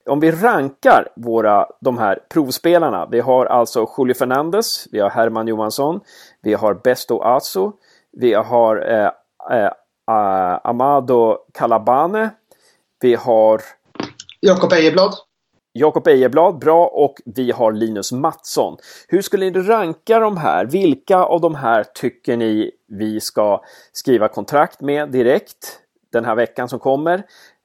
Speaker 1: Om vi rankar våra, de här provspelarna. Vi har alltså Julio Fernandez, vi har Herman Johansson, vi har Besto Azo, vi har eh, eh, Amado Calabane. Vi har
Speaker 3: Jakob Ejeblad.
Speaker 1: Jakob Ejeblad, bra. Och vi har Linus Mattsson. Hur skulle ni ranka de här? Vilka av de här tycker ni vi ska skriva kontrakt med direkt den här veckan som kommer?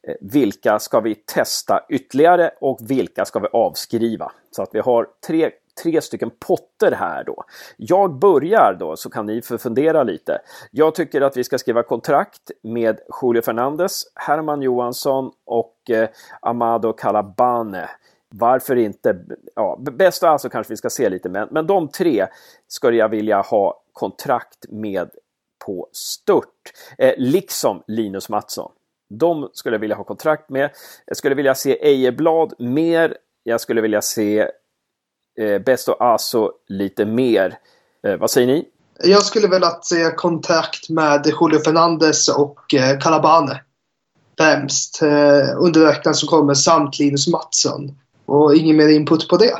Speaker 1: Eh, vilka ska vi testa ytterligare och vilka ska vi avskriva? Så att vi har tre tre stycken potter här då. Jag börjar då så kan ni fundera lite. Jag tycker att vi ska skriva kontrakt med Julio Fernandes, Herman Johansson och eh, Amado Calabane. Varför inte? Ja, bäst alltså kanske vi ska se lite, men, men de tre skulle jag vilja ha kontrakt med på stört. Eh, liksom Linus Mattsson. De skulle jag vilja ha kontrakt med. Jag skulle vilja se Ejeblad mer. Jag skulle vilja se eh, Besto Aso lite mer. Eh, vad säger ni?
Speaker 3: Jag skulle vilja se kontrakt med Julio Fernandes och eh, Calabane. Främst. Eh, under veckan som kommer samt Linus Mattsson. Och ingen mer input på det.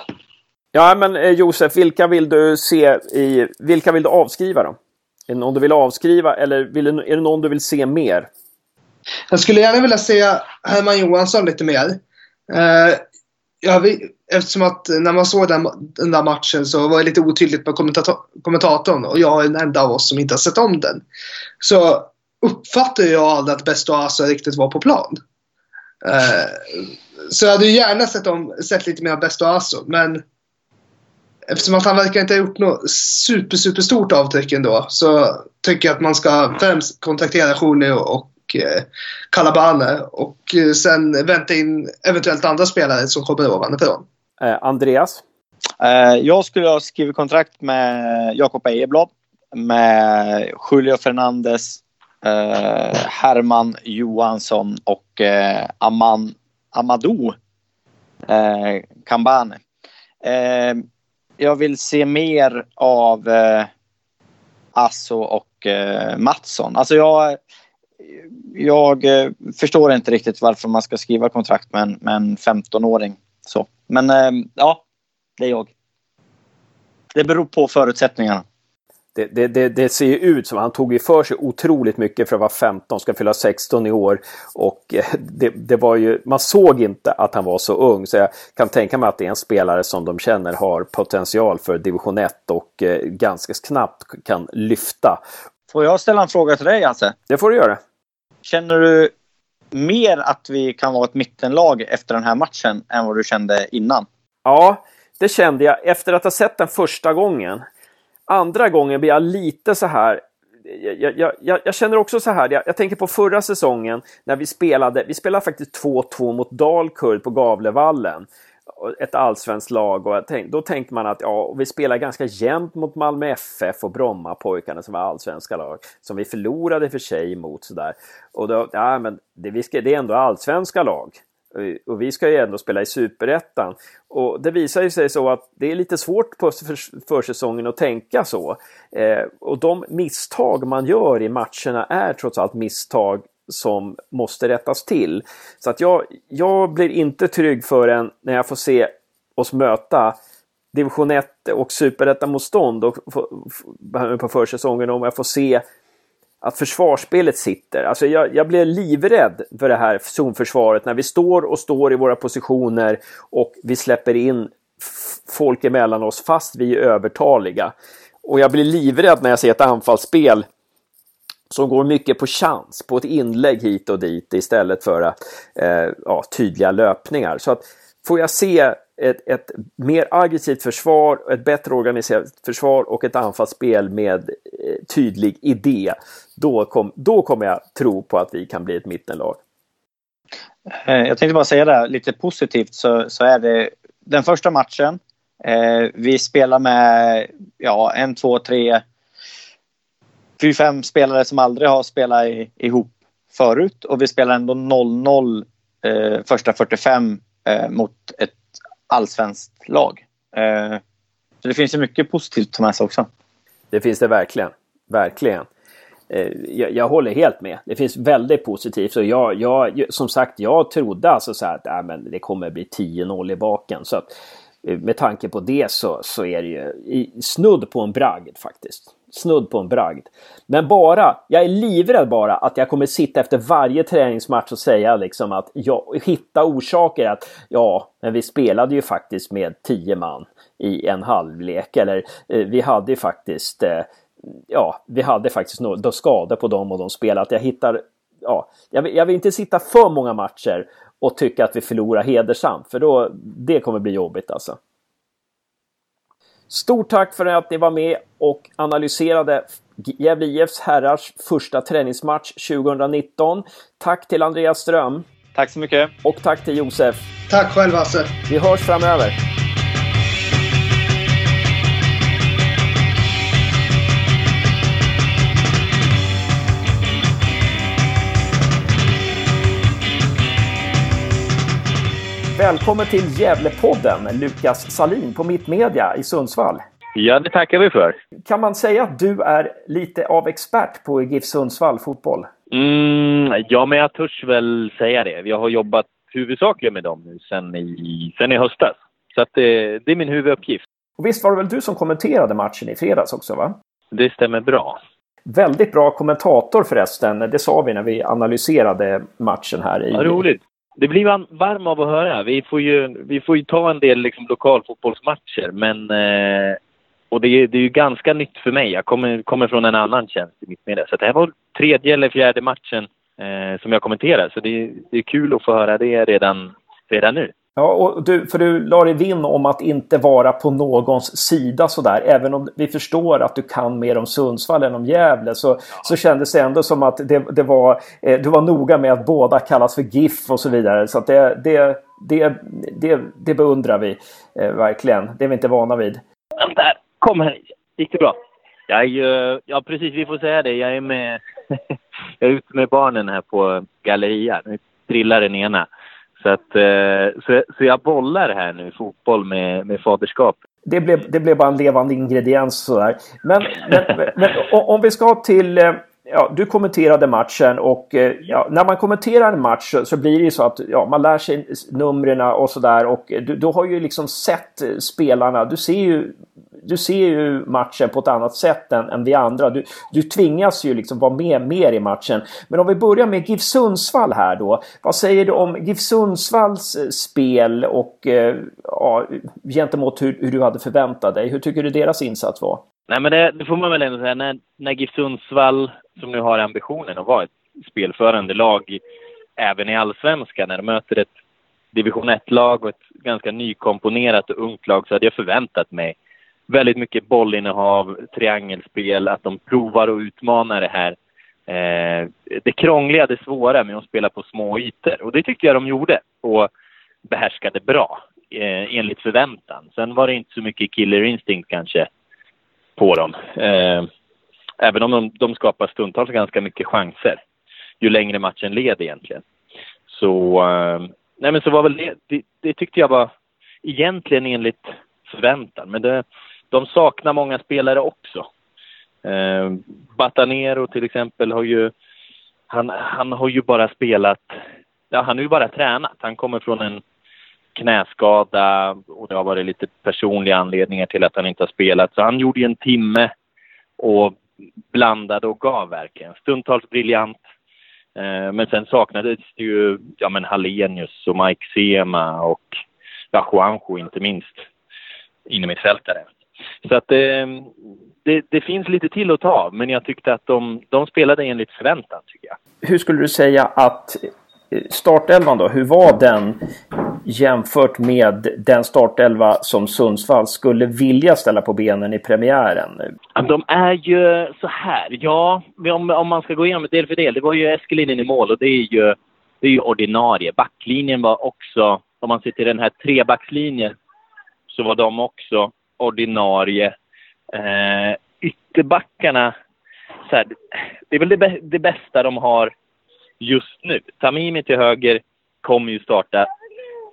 Speaker 1: Ja, men eh, Josef, vilka vill du se i... Vilka vill du avskriva då? Är det någon du vill avskriva eller vill är det någon du vill se mer?
Speaker 3: Jag skulle gärna vilja se Herman Johansson lite mer. Eh, jag, eftersom att när man såg den, den där matchen så var det lite otydligt med kommentator, kommentatorn och jag är den enda av oss som inte har sett om den. Så uppfattade jag aldrig att Besto Asa riktigt var på plan. Eh, så jag hade gärna sett, om, sett lite mer av Besto Aso, men eftersom att han verkar inte ha gjort något super, super stort avtryck ändå så tycker jag att man ska främst kontaktera Julio och eh, Calabane och eh, sen vänta in eventuellt andra spelare som kommer ovanifrån.
Speaker 1: Eh, Andreas?
Speaker 2: Eh, jag skulle ha skrivit kontrakt med Jakob Ejeblad, med Julio Fernandes, Herman Johansson och Aman, Amadou eh, Kambane. Jag vill se mer av Asso och eh, Mattsson. Alltså jag, jag eh, förstår inte riktigt varför man ska skriva kontrakt med en, med en 15-åring. Så. Men eh, ja, det är jag. Det beror på förutsättningarna.
Speaker 1: Det, det, det, det, ser ju ut som han tog ju för sig otroligt mycket för att vara 15, ska fylla 16 i år. Och eh, det, var ju, man såg inte att han var så ung. Så jag kan tänka mig att det är en spelare som de känner har potential för division 1 och ganska snabbt kan lyfta.
Speaker 2: Får jag ställa en fråga till dig Hasse?
Speaker 1: Det får du göra.
Speaker 2: Känner du mer att vi kan vara ett mittenlag efter den här matchen än vad du kände innan?
Speaker 1: Ja, det kände jag efter att ha sett den första gången. Andra gången blir jag lite så här jag, jag, jag, jag, känner också så här, jag, tänker på förra säsongen när vi spelade, vi spelade faktiskt 2-2 mot Dalkurd på Gavlevallen. Ett allsvenskt lag och tänk, då tänkte man att ja, vi spelar ganska jämnt mot Malmö FF och Brommapojkarna som var allsvenska lag. Som vi förlorade för sig mot sådär. Och då, ja men det, vi ska, det är ändå allsvenska lag. Och vi ska ju ändå spela i superettan. Och det visar ju sig så att det är lite svårt på försäsongen att tänka så. Eh, och de misstag man gör i matcherna är trots allt misstag som måste rättas till. Så att jag, jag blir inte trygg förrän när jag får se oss möta division 1 och superettamotstånd på försäsongen om jag får se att försvarsspelet sitter. Alltså jag, jag blir livrädd för det här zonförsvaret när vi står och står i våra positioner och vi släpper in folk emellan oss fast vi är övertaliga. Och jag blir livrädd när jag ser ett anfallsspel som går mycket på chans, på ett inlägg hit och dit istället för eh, ja, tydliga löpningar. Så att får jag se ett, ett, mer aggressivt försvar, ett bättre organiserat försvar och ett anfallsspel med eh, tydlig idé. Då, kom, då kommer jag tro på att vi kan bli ett mittenlag.
Speaker 2: Eh, jag tänkte bara säga det, lite positivt så, så är det den första matchen. Eh, vi spelar med ja, en, två, tre, fyra, fem spelare som aldrig har spelat i, ihop förut och vi spelar ändå 0-0 eh, första 45 eh, mot ett allsvenskt lag. Eh, så det finns ju mycket positivt att ta med sig också.
Speaker 1: Det finns det verkligen. Verkligen. Eh, jag, jag, håller helt med. Det finns väldigt positivt. Och jag, jag, som sagt, jag trodde alltså så här att äh, men det kommer bli 10-0 i baken. Så att, eh, med tanke på det så, så är det ju snudd på en bragd faktiskt. Snudd på en bragd. Men bara, jag är livrädd bara att jag kommer sitta efter varje träningsmatch och säga liksom att jag hitta orsaker att ja, men vi spelade ju faktiskt med tio man i en halvlek eller eh, vi hade ju faktiskt eh, ja, vi hade faktiskt några skador på dem och de spelade. Att jag hittar, ja, jag vill, jag vill, inte sitta för många matcher och tycka att vi förlorar hedersamt, för då, det kommer bli jobbigt alltså. Stort tack för att ni var med och analyserade Gävle IFs herrars första träningsmatch 2019. Tack till Andreas Ström.
Speaker 2: Tack så mycket.
Speaker 1: Och tack till Josef.
Speaker 3: Tack själv Hasse.
Speaker 1: Vi hörs framöver. Välkommen till Gävlepodden, Lukas Salin på Mittmedia i Sundsvall.
Speaker 4: Ja, det tackar vi för.
Speaker 1: Kan man säga att du är lite av expert på GIF Sundsvall fotboll?
Speaker 4: Mm, ja, men jag törs väl säga det. Jag har jobbat huvudsakligen med dem nu sen i, sen i höstas. Så att det, det är min huvuduppgift.
Speaker 1: Och visst var det väl du som kommenterade matchen i fredags också, va?
Speaker 4: Det stämmer bra.
Speaker 1: Väldigt bra kommentator förresten. Det sa vi när vi analyserade matchen här. I...
Speaker 4: Ja, roligt. Det blir man varm av att höra. Vi får ju, vi får ju ta en del liksom, lokalfotbollsmatcher, men... Eh, och det är, det är ju ganska nytt för mig. Jag kommer, kommer från en annan tjänst i mitt media. Så det här var tredje eller fjärde matchen eh, som jag kommenterar. Så det, det är kul att få höra det redan, redan nu.
Speaker 1: Ja, och du, för du la dig vinn om att inte vara på någons sida sådär. Även om vi förstår att du kan mer om Sundsvall än om Gävle så, ja. så kändes det ändå som att det, det var, eh, du var noga med att båda kallas för GIF och så vidare. Så att det, det, det, det, det beundrar vi eh, verkligen. Det är vi inte vana vid.
Speaker 4: Där, kom här. Gick det bra? Jag är ja precis, vi får säga det. Jag är med, jag är ute med barnen här på Galleria. Nu trillar den ena. Så, att, eh, så, så jag bollar här nu fotboll med, med faderskap.
Speaker 1: Det blev, det blev bara en levande ingrediens sådär. Men, men, men om vi ska till... Eh, ja, du kommenterade matchen och eh, ja, när man kommenterar en match så, så, blir det ju så att ja, man lär sig numren och sådär och du, du har ju liksom sett spelarna. Du ser ju du ser ju matchen på ett annat sätt än, än vi andra. Du, du tvingas ju liksom vara med mer i matchen. Men om vi börjar med GIF Sundsvall här då. Vad säger du om GIF Sundsvalls eh, spel och eh, ja, gentemot hur, hur du hade förväntat dig? Hur tycker du deras insats var?
Speaker 4: Nej, men det, det får man väl ändå säga. När, när GIF Sundsvall, som nu har ambitionen att vara ett spelförande lag även i allsvenskan, när de möter ett division 1-lag och ett ganska nykomponerat och ungt lag så hade jag förväntat mig väldigt mycket bollinnehav, triangelspel, att de provar och utmanar det här. Eh, det krångliga, det svåra med att spela på små ytor. Och det tyckte jag de gjorde och behärskade bra, eh, enligt förväntan. Sen var det inte så mycket killer instinct kanske på dem. Eh, även om de, de skapar stundtals ganska mycket chanser ju längre matchen led egentligen. Så, eh, nej men så var väl det, det, det tyckte jag var egentligen enligt förväntan. Men det, de saknar många spelare också. Eh, Batanero till exempel har ju, han, han har ju bara spelat, ja han har ju bara tränat. Han kommer från en knäskada och det har varit lite personliga anledningar till att han inte har spelat. Så han gjorde ju en timme och blandade och gav verkligen. Stundtals briljant. Eh, men sen saknades det ju ja, men Hallenius och Mike Sema och ja, Juanjo inte minst innermittfältare. Så att eh, det, det, finns lite till att ta men jag tyckte att de, de spelade enligt förväntan tycker jag.
Speaker 1: Hur skulle du säga att eh, startelvan då, hur var den jämfört med den startelva som Sundsvall skulle vilja ställa på benen i premiären?
Speaker 4: De är ju så här, ja, om, om man ska gå igenom del för del. Det var ju Eskelinen i mål och det är ju, det är ju ordinarie. Backlinjen var också, om man ser till den här trebackslinjen, så var de också ordinarie. Eh, ytterbackarna, så här, det är väl det, det, bästa de har just nu. Tamimi till höger kommer ju starta.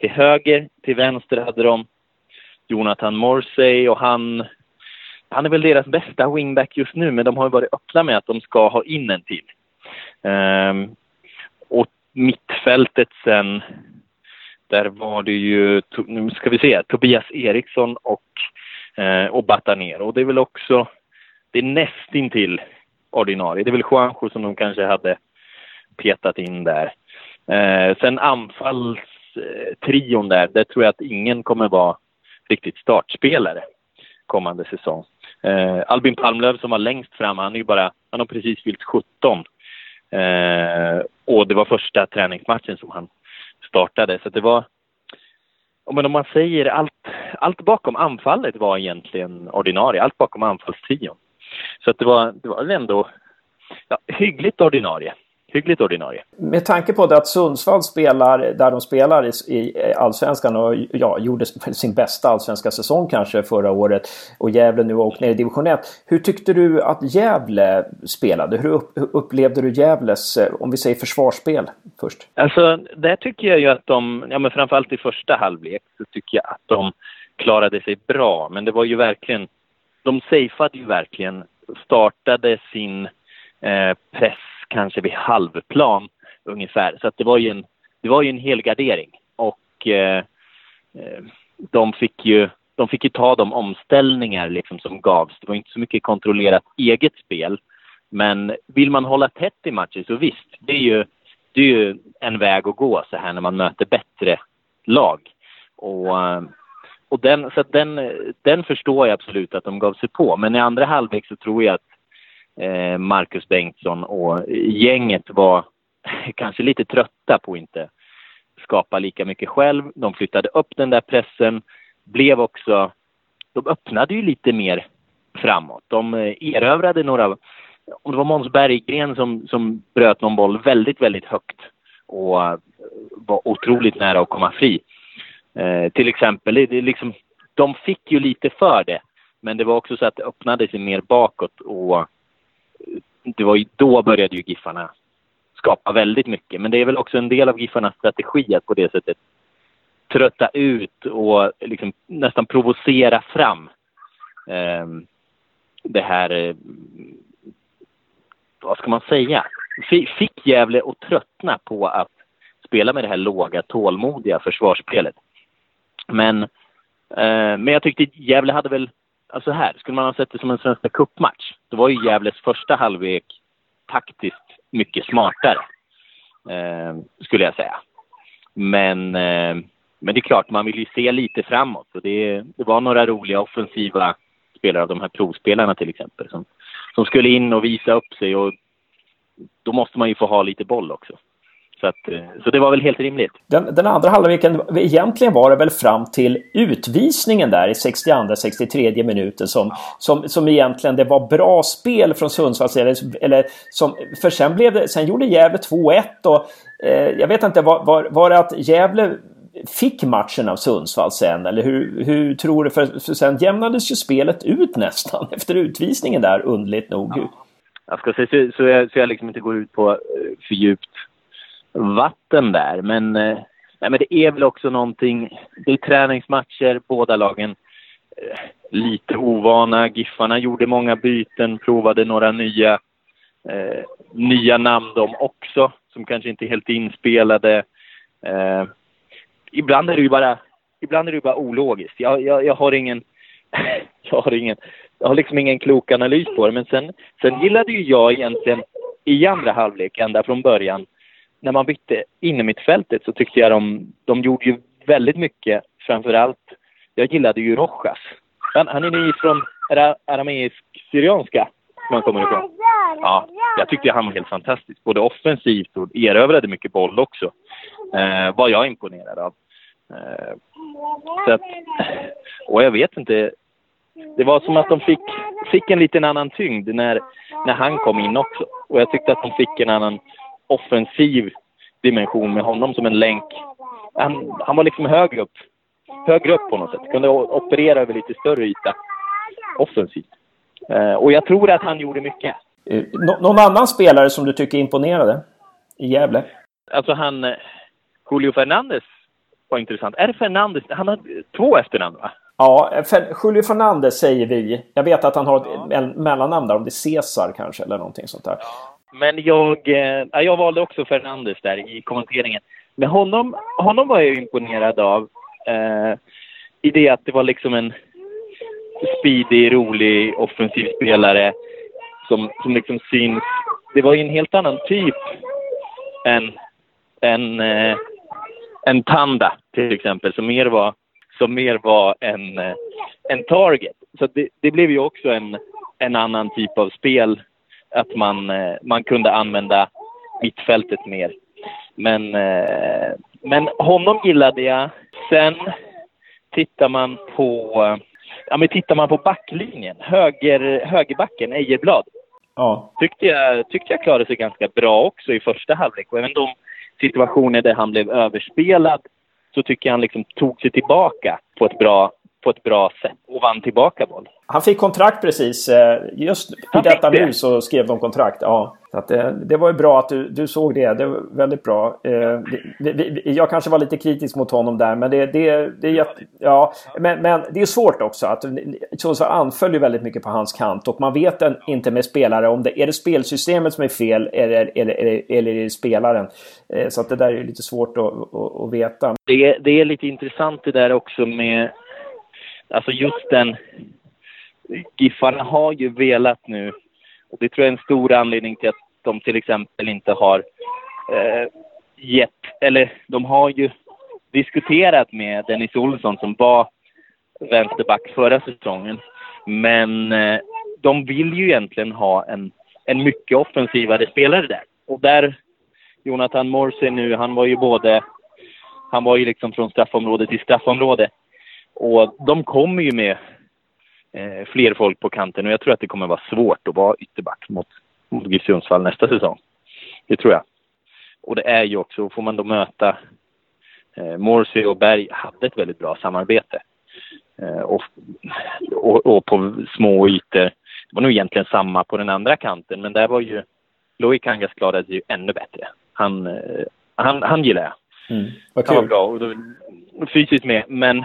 Speaker 4: Till höger, till vänster hade de Jonathan Morsey och han, han är väl deras bästa wingback just nu, men de har ju varit öppna med att de ska ha in en till. Eh, och mittfältet sen, där var det ju, nu ska vi se, Tobias Eriksson och eh, och Batanero. Och det är väl också, det är nästintill ordinarie. Det är väl Juanjo som de kanske hade petat in där. Eh, sen anfallstrion där, där tror jag att ingen kommer vara riktigt startspelare kommande säsong. Eh, Albin Palmlöv som var längst fram, han är ju bara, han har precis fyllt 17. Eh, och det var första träningsmatchen som han startade. Så det var, men om man säger allt, allt bakom anfallet var egentligen ordinarie, allt bakom anfallstrion. Så att det var, det var ändå ja, hyggligt ordinarie hyggligt ordinarie.
Speaker 1: Med tanke på det att Sundsvall spelar där de spelar i, i Allsvenskan och ja, gjorde sin bästa allsvenska säsong kanske förra året och Gävle nu åkt ner i division 1. Hur tyckte du att Gävle spelade? Hur, upp, hur upplevde du Gävles, eh, om vi säger försvarsspel först?
Speaker 4: Alltså, där tycker jag ju att de, ja men framförallt i första halvlek så tycker jag att de klarade sig bra. Men det var ju verkligen de safeade ju verkligen. Startade sin eh, press kanske vid halvplan ungefär. Så att det var ju en, det var ju en helgardering. Och eh, eh de fick ju de fick ju ta de omställningar liksom som gavs. Det var inte så mycket kontrollerat eget spel. Men vill man hålla tätt i matcher så visst, det är ju, det är ju en väg att gå så här när man möter bättre lag. Och, eh, och den, så den, den förstår jag absolut att de gav sig på. Men i andra halvlek så tror jag att eh, Marcus Bengtsson och gänget var kanske lite trötta på att inte skapa lika mycket själv. De flyttade upp den där pressen, blev också... De öppnade ju lite mer framåt. De eh, erövrade några... Om det var Måns Berggren som, som bröt någon boll väldigt, väldigt högt och eh, var otroligt nära att komma fri. Eh, till exempel, det, det liksom, de fick ju lite för det. Men det var också så att det öppnade sig mer bakåt och det var ju, då började ju Giffarna skapa väldigt mycket. Men det är väl också en del av Giffarnas strategi att på det sättet trötta ut och liksom nästan provocera fram eh, det här, eh, vad ska man säga, fick Gävle att tröttna på att spela med det här låga, tålmodiga försvarsspelet. Men, eh, men jag tyckte Gävle hade väl, alltså här, skulle man ha sett det som en Svenska cupmatch, då var ju Gävles första halvlek taktiskt mycket smartare, eh, skulle jag säga. Men, eh, men det är klart, man vill ju se lite framåt. Och det, det var några roliga offensiva spelare av de här provspelarna till exempel som, som skulle in och visa upp sig och då måste man ju få ha lite boll också. Så, att, eh, så det var väl helt rimligt.
Speaker 1: Den, den andra halvleken, egentligen var det väl fram till utvisningen där i 62-63 minuten som, som, som egentligen det var bra spel från Sundsvalls eller, eller som, För sen, blev det, sen gjorde Gävle 2-1 och eh, jag vet inte, var, var, var det att Gävle fick matchen av Sundsvall sen? Eller hur, hur tror du? För, för sen jämnades ju spelet ut nästan efter utvisningen där, underligt nog. Ja.
Speaker 4: Jag ska säga så, så, jag, så jag liksom inte går ut på eh, för djupt vatten där. Men, eh, nej, men det är väl också någonting, det är träningsmatcher, båda lagen eh, lite ovana. Giffarna gjorde många byten, provade några nya, eh, nya namn de också, som kanske inte är helt inspelade. Eh, ibland är det ju bara, ibland är det bara ologiskt. Jag, jag, jag har ingen, jag har ingen, jag har liksom ingen klok analys på det. Men sen, sen gillade ju jag egentligen i andra halvlek, ända från början, när man bytte innermittfältet så tyckte jag de, de gjorde ju väldigt mycket. Framförallt, jag gillade ju Rojas. Han, han är ny från arameisk-syrianska, som han kommer ifrån. Ja, jag tyckte han var helt fantastisk. Både offensivt och erövrade mycket boll också. Eh, var jag imponerad av. Eh, så att, och jag vet inte. Det var som att de fick, fick en liten annan tyngd när, när han kom in också. Och jag tyckte att de fick en annan offensiv dimension med honom som en länk. Han, han var liksom högre upp, högre upp på något sätt. Kunde operera över lite större yta offensivt. Eh, och jag tror att han gjorde mycket.
Speaker 1: Eh, nå någon annan spelare som du tycker imponerade i Gävle?
Speaker 4: Alltså han... Eh, Julio Fernandez var intressant. Är det Fernandez? Han har två efternamn va?
Speaker 1: Ja, Julio Fernandez säger vi. Jag vet att han har ett ja. mellannamn där, om det är Cesar kanske eller någonting sånt där.
Speaker 4: Men jag, eh, jag valde också Fernandes där i kommenteringen. Men honom, honom var jag imponerad av. Eh, I det att det var liksom en speedig, rolig, offensiv spelare som, som liksom syns. Det var ju en helt annan typ än, än, eh, än Tanda till exempel, som mer var, som mer var en, eh, en target. Så det, det blev ju också en, en annan typ av spel att man, eh, man kunde använda mittfältet mer. Men, eh, men honom gillade jag. Sen tittar man på, ja, men tittar man på backlinjen, höger, högerbacken Ejerblad. Ja. Tyckte, jag, tyckte jag klarade sig ganska bra också i första halvlek. Och även de situationer där han blev överspelad så tycker jag han liksom tog sig tillbaka på ett bra, på ett bra sätt och vann tillbaka boll.
Speaker 1: Han fick kontrakt precis. Eh, just i detta nu så skrev de kontrakt. Ja. Att det, eh, det var ju bra att du, du såg det. Det var väldigt bra. Eh, jag kanske var lite kritisk mot honom där, men det, det, det, ja, men, men det är svårt också. att Sundsvall anföll ju väldigt mycket på hans kant och man vet inte med spelare om det är det spelsystemet som är fel eller, eller, eller, eller är det spelaren. Så att det där är lite svårt att, att, att veta.
Speaker 4: Det, det är lite intressant det där också med alltså just den... Giffarna har ju velat nu, och det tror jag är en stor anledning till att de till exempel inte har eh, gett, eller de har ju diskuterat med Dennis Olsson som var vänsterback förra säsongen. Men eh, de vill ju egentligen ha en, en mycket offensivare spelare där. Och där, Jonathan Morse nu, han var ju både, han var ju liksom från straffområde till straffområde. Och de kommer ju med fler folk på kanten och jag tror att det kommer vara svårt att vara ytterback mot, mot GIF Sundsvall nästa säsong. Det tror jag. Och det är ju också, får man då möta eh, Morsi och Berg hade ett väldigt bra samarbete. Eh, och, och, och, på små ytor. Det var nog egentligen samma på den andra kanten, men där var ju Loic Kangas klarade ju ännu bättre. Han, eh, han, han gillar jag. Mm, vad kul. Han var bra och då, fysiskt med, men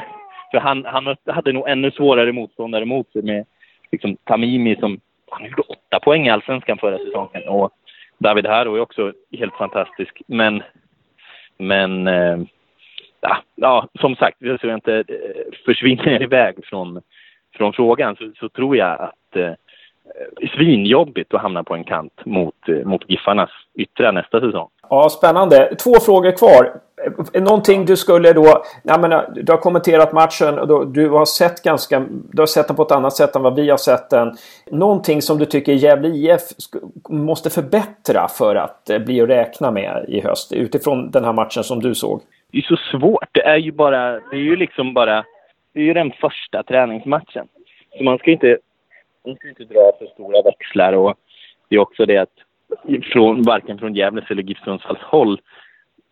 Speaker 4: för han, han hade nog ännu svårare motståndare mot sig med liksom, Tamimi som han gjorde åtta poäng i allsvenskan förra säsongen. Och David Haro är också helt fantastisk. Men, men eh, ja, ja, som sagt, så jag inte eh, försvinner iväg från, från frågan så, så tror jag att eh, svinjobbigt att hamna på en kant mot, eh, mot Giffarnas yttre nästa säsong.
Speaker 1: Ja, spännande. Två frågor kvar. Eh, någonting du skulle då... Jag menar, eh, du har kommenterat matchen och du har sett ganska... Du har sett den på ett annat sätt än vad vi har sett den. Någonting som du tycker Gävle IF måste förbättra för att eh, bli att räkna med i höst utifrån den här matchen som du såg?
Speaker 4: Det är så svårt. Det är ju bara... Det är ju liksom bara... Det är ju den första träningsmatchen. Så man ska inte... Man ska inte dra för stora växlar och det är också det att från, varken från Gävles eller Giftsundsvalls håll.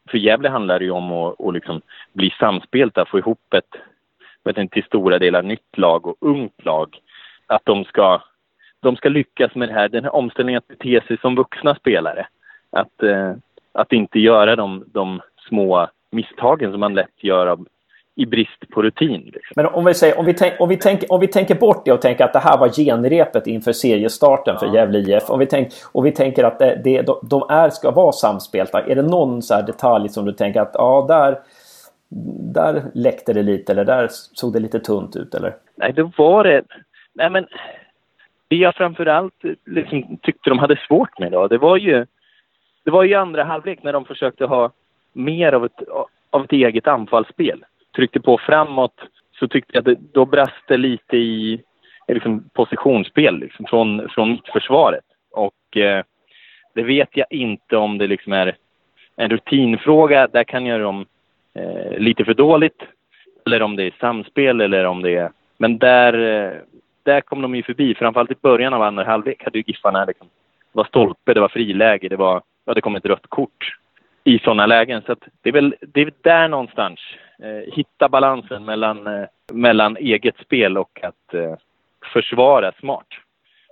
Speaker 4: För Gävle handlar det ju om att, att liksom bli samspelta, få ihop ett vet inte, till stora delar nytt lag och ungt lag. Att de ska, de ska lyckas med det här, den här omställningen att bete sig som vuxna spelare. Att, eh, att inte göra de, de små misstagen som man lätt gör av i brist på rutin. Liksom.
Speaker 1: Men om vi, säger, om, vi tänk, om, vi tänk, om vi tänker bort det och tänker att det här var genrepet inför seriestarten för Gävle IF. Om vi, tänk, och vi tänker att det, det, de, de är, ska vara samspelta. Är det någon så detalj som du tänker att ja, där, där läckte det lite eller där såg det lite tunt ut? Eller?
Speaker 4: Nej, det var det. Nej, men det jag framförallt liksom tyckte de hade svårt med då, det var ju det var ju andra halvlek när de försökte ha mer av ett, av ett eget anfallsspel tryckte på framåt så tyckte jag att det, då brast det lite i liksom, positionsspel liksom, från, från mittförsvaret. Och eh, det vet jag inte om det liksom är en rutinfråga. Där kan jag dem eh, lite för dåligt. Eller om det är samspel eller om det är... Men där, eh, där kom de ju förbi. Framförallt i början av andra halvlek hade ju Giffarna liksom... Det var stolpe, det var friläge, det var... Ja, det kom ett rött kort i sådana lägen. Så det är väl det är där någonstans eh, hitta balansen mellan, eh, mellan eget spel och att eh, försvara smart.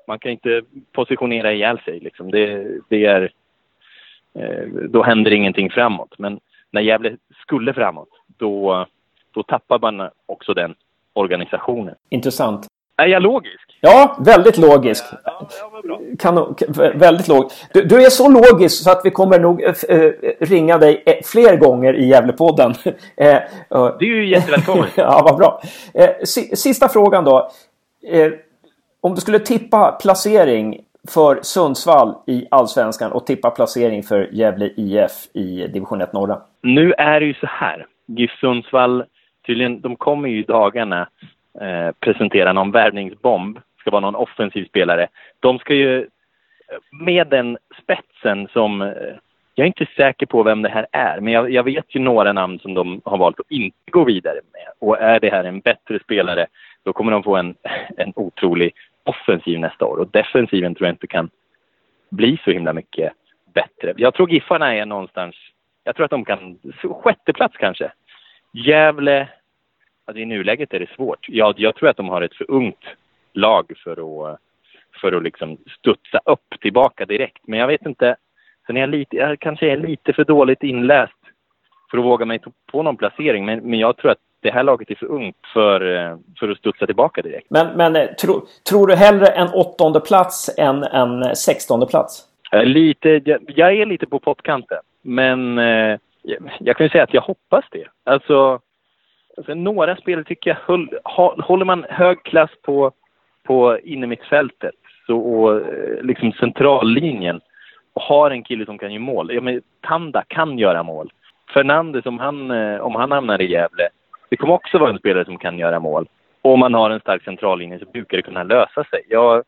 Speaker 4: Man kan inte positionera ihjäl sig. Liksom. Det, det är, eh, då händer ingenting framåt. Men när Gävle skulle framåt, då, då tappar man också den organisationen.
Speaker 1: Intressant.
Speaker 4: Är jag logisk?
Speaker 1: Ja, väldigt logisk. Ja, ja, kan, väldigt logisk. Du, du, är så logisk så att vi kommer nog äh, ringa dig äh, fler gånger i Gävlepodden.
Speaker 4: det är ju jättevälkommen.
Speaker 1: ja, vad bra. Sista frågan då. Om du skulle tippa placering för Sundsvall i Allsvenskan och tippa placering för Gävle IF i division 1 norra?
Speaker 4: Nu är det ju så här. GIF Sundsvall, tydligen, de kommer ju i dagarna eh, presentera någon värvningsbomb, ska vara någon offensiv spelare. De ska ju med den spetsen som eh, jag är inte säker på vem det här är, men jag, jag, vet ju några namn som de har valt att inte gå vidare med. Och är det här en bättre spelare, då kommer de få en, en otrolig offensiv nästa år. Och defensiven tror jag inte kan bli så himla mycket bättre. Jag tror Giffarna är någonstans, jag tror att de kan, sjätte plats kanske. Gävle alltså i nuläget är det svårt. Jag, jag tror att de har ett för ungt lag för att, för att liksom studsa upp tillbaka direkt. Men jag vet inte. Sen är jag, lite, jag kanske är lite för dåligt inläst för att våga mig på någon placering. Men, men jag tror att det här laget är för ungt för, eh, för att studsa tillbaka direkt.
Speaker 1: Men, men eh, tro, tror du hellre en åttonde plats än en sextonde plats?
Speaker 4: Lite, jag, jag är lite på pottkanten. Men eh, jag kan ju säga att jag hoppas det. Alltså, alltså några spelare tycker jag höll, håller man hög klass på, på innermittfältet och eh, liksom centrallinjen och har en kille som kan göra mål. Ja, men Tanda kan göra mål. Fernandes, om han, eh, om han hamnar i Gävle, det kommer också vara en spelare som kan göra mål. Och om man har en stark centrallinje så brukar det kunna lösa sig. Jag,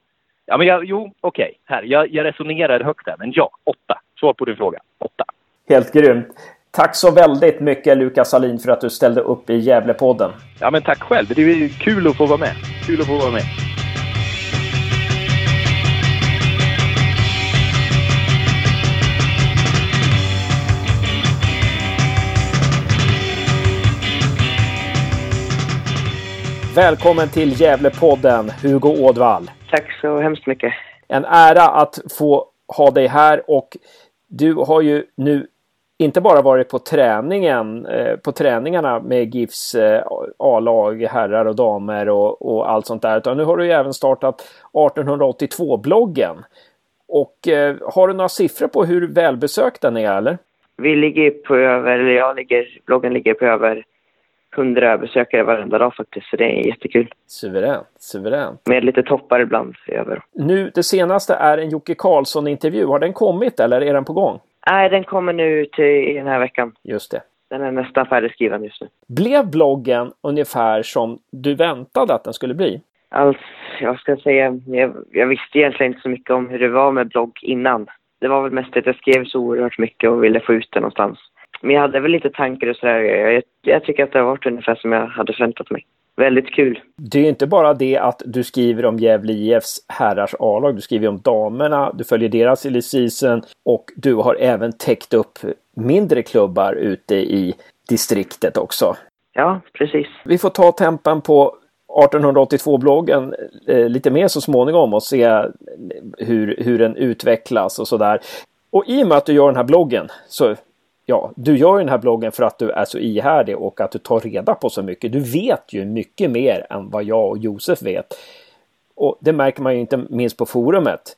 Speaker 4: ja, men jag, jo, okej. Okay. Här, jag, jag resonerar högt där. Men ja, åtta. Svar på din fråga. Åtta.
Speaker 1: Helt grymt. Tack så väldigt mycket Lukas Salin för att du ställde upp i Gävlepodden.
Speaker 4: Ja, men tack själv. Det är kul att få vara med. Kul att få vara med.
Speaker 1: Välkommen till Gävlepodden, Hugo Ådvall.
Speaker 5: Tack så hemskt mycket.
Speaker 1: En ära att få ha dig här och du har ju nu inte bara varit på träningen, eh, på träningarna med GIFs eh, A-lag, herrar och damer och, och, allt sånt där, utan nu har du ju även startat 1882-bloggen. Och eh, har du några siffror på hur välbesökt den är eller?
Speaker 5: Vi ligger på över, eller jag ligger, bloggen ligger på över 100 besökare varenda dag faktiskt, så det är jättekul.
Speaker 1: Suveränt, suveränt.
Speaker 5: Med lite toppar ibland över.
Speaker 1: Nu, det senaste är en Jocke Karlsson-intervju. Har den kommit eller är den på gång?
Speaker 5: Nej, den kommer nu till den här veckan.
Speaker 1: Just det.
Speaker 5: Den är nästan färdigskriven just nu.
Speaker 1: Blev bloggen ungefär som du väntade att den skulle bli?
Speaker 5: Alltså, jag ska säga, jag, jag visste egentligen inte så mycket om hur det var med blogg innan. Det var väl mest att jag skrev så oerhört mycket och ville få ut det någonstans. Men jag hade väl lite tankar och sådär. Jag, jag tycker att det har varit ungefär som jag hade förväntat mig. Väldigt kul.
Speaker 1: Det är inte bara det att du skriver om Gävle IFs herrars A-lag. Du skriver om damerna, du följer deras silly season och du har även täckt upp mindre klubbar ute i distriktet också.
Speaker 5: Ja, precis.
Speaker 1: Vi får ta tempen på 1882-bloggen eh, lite mer så småningom och se hur, hur den utvecklas och sådär. Och i och med att du gör den här bloggen så ja, du gör den här bloggen för att du är så ihärdig och att du tar reda på så mycket. Du vet ju mycket mer än vad jag och Josef vet. Och det märker man ju inte minst på forumet.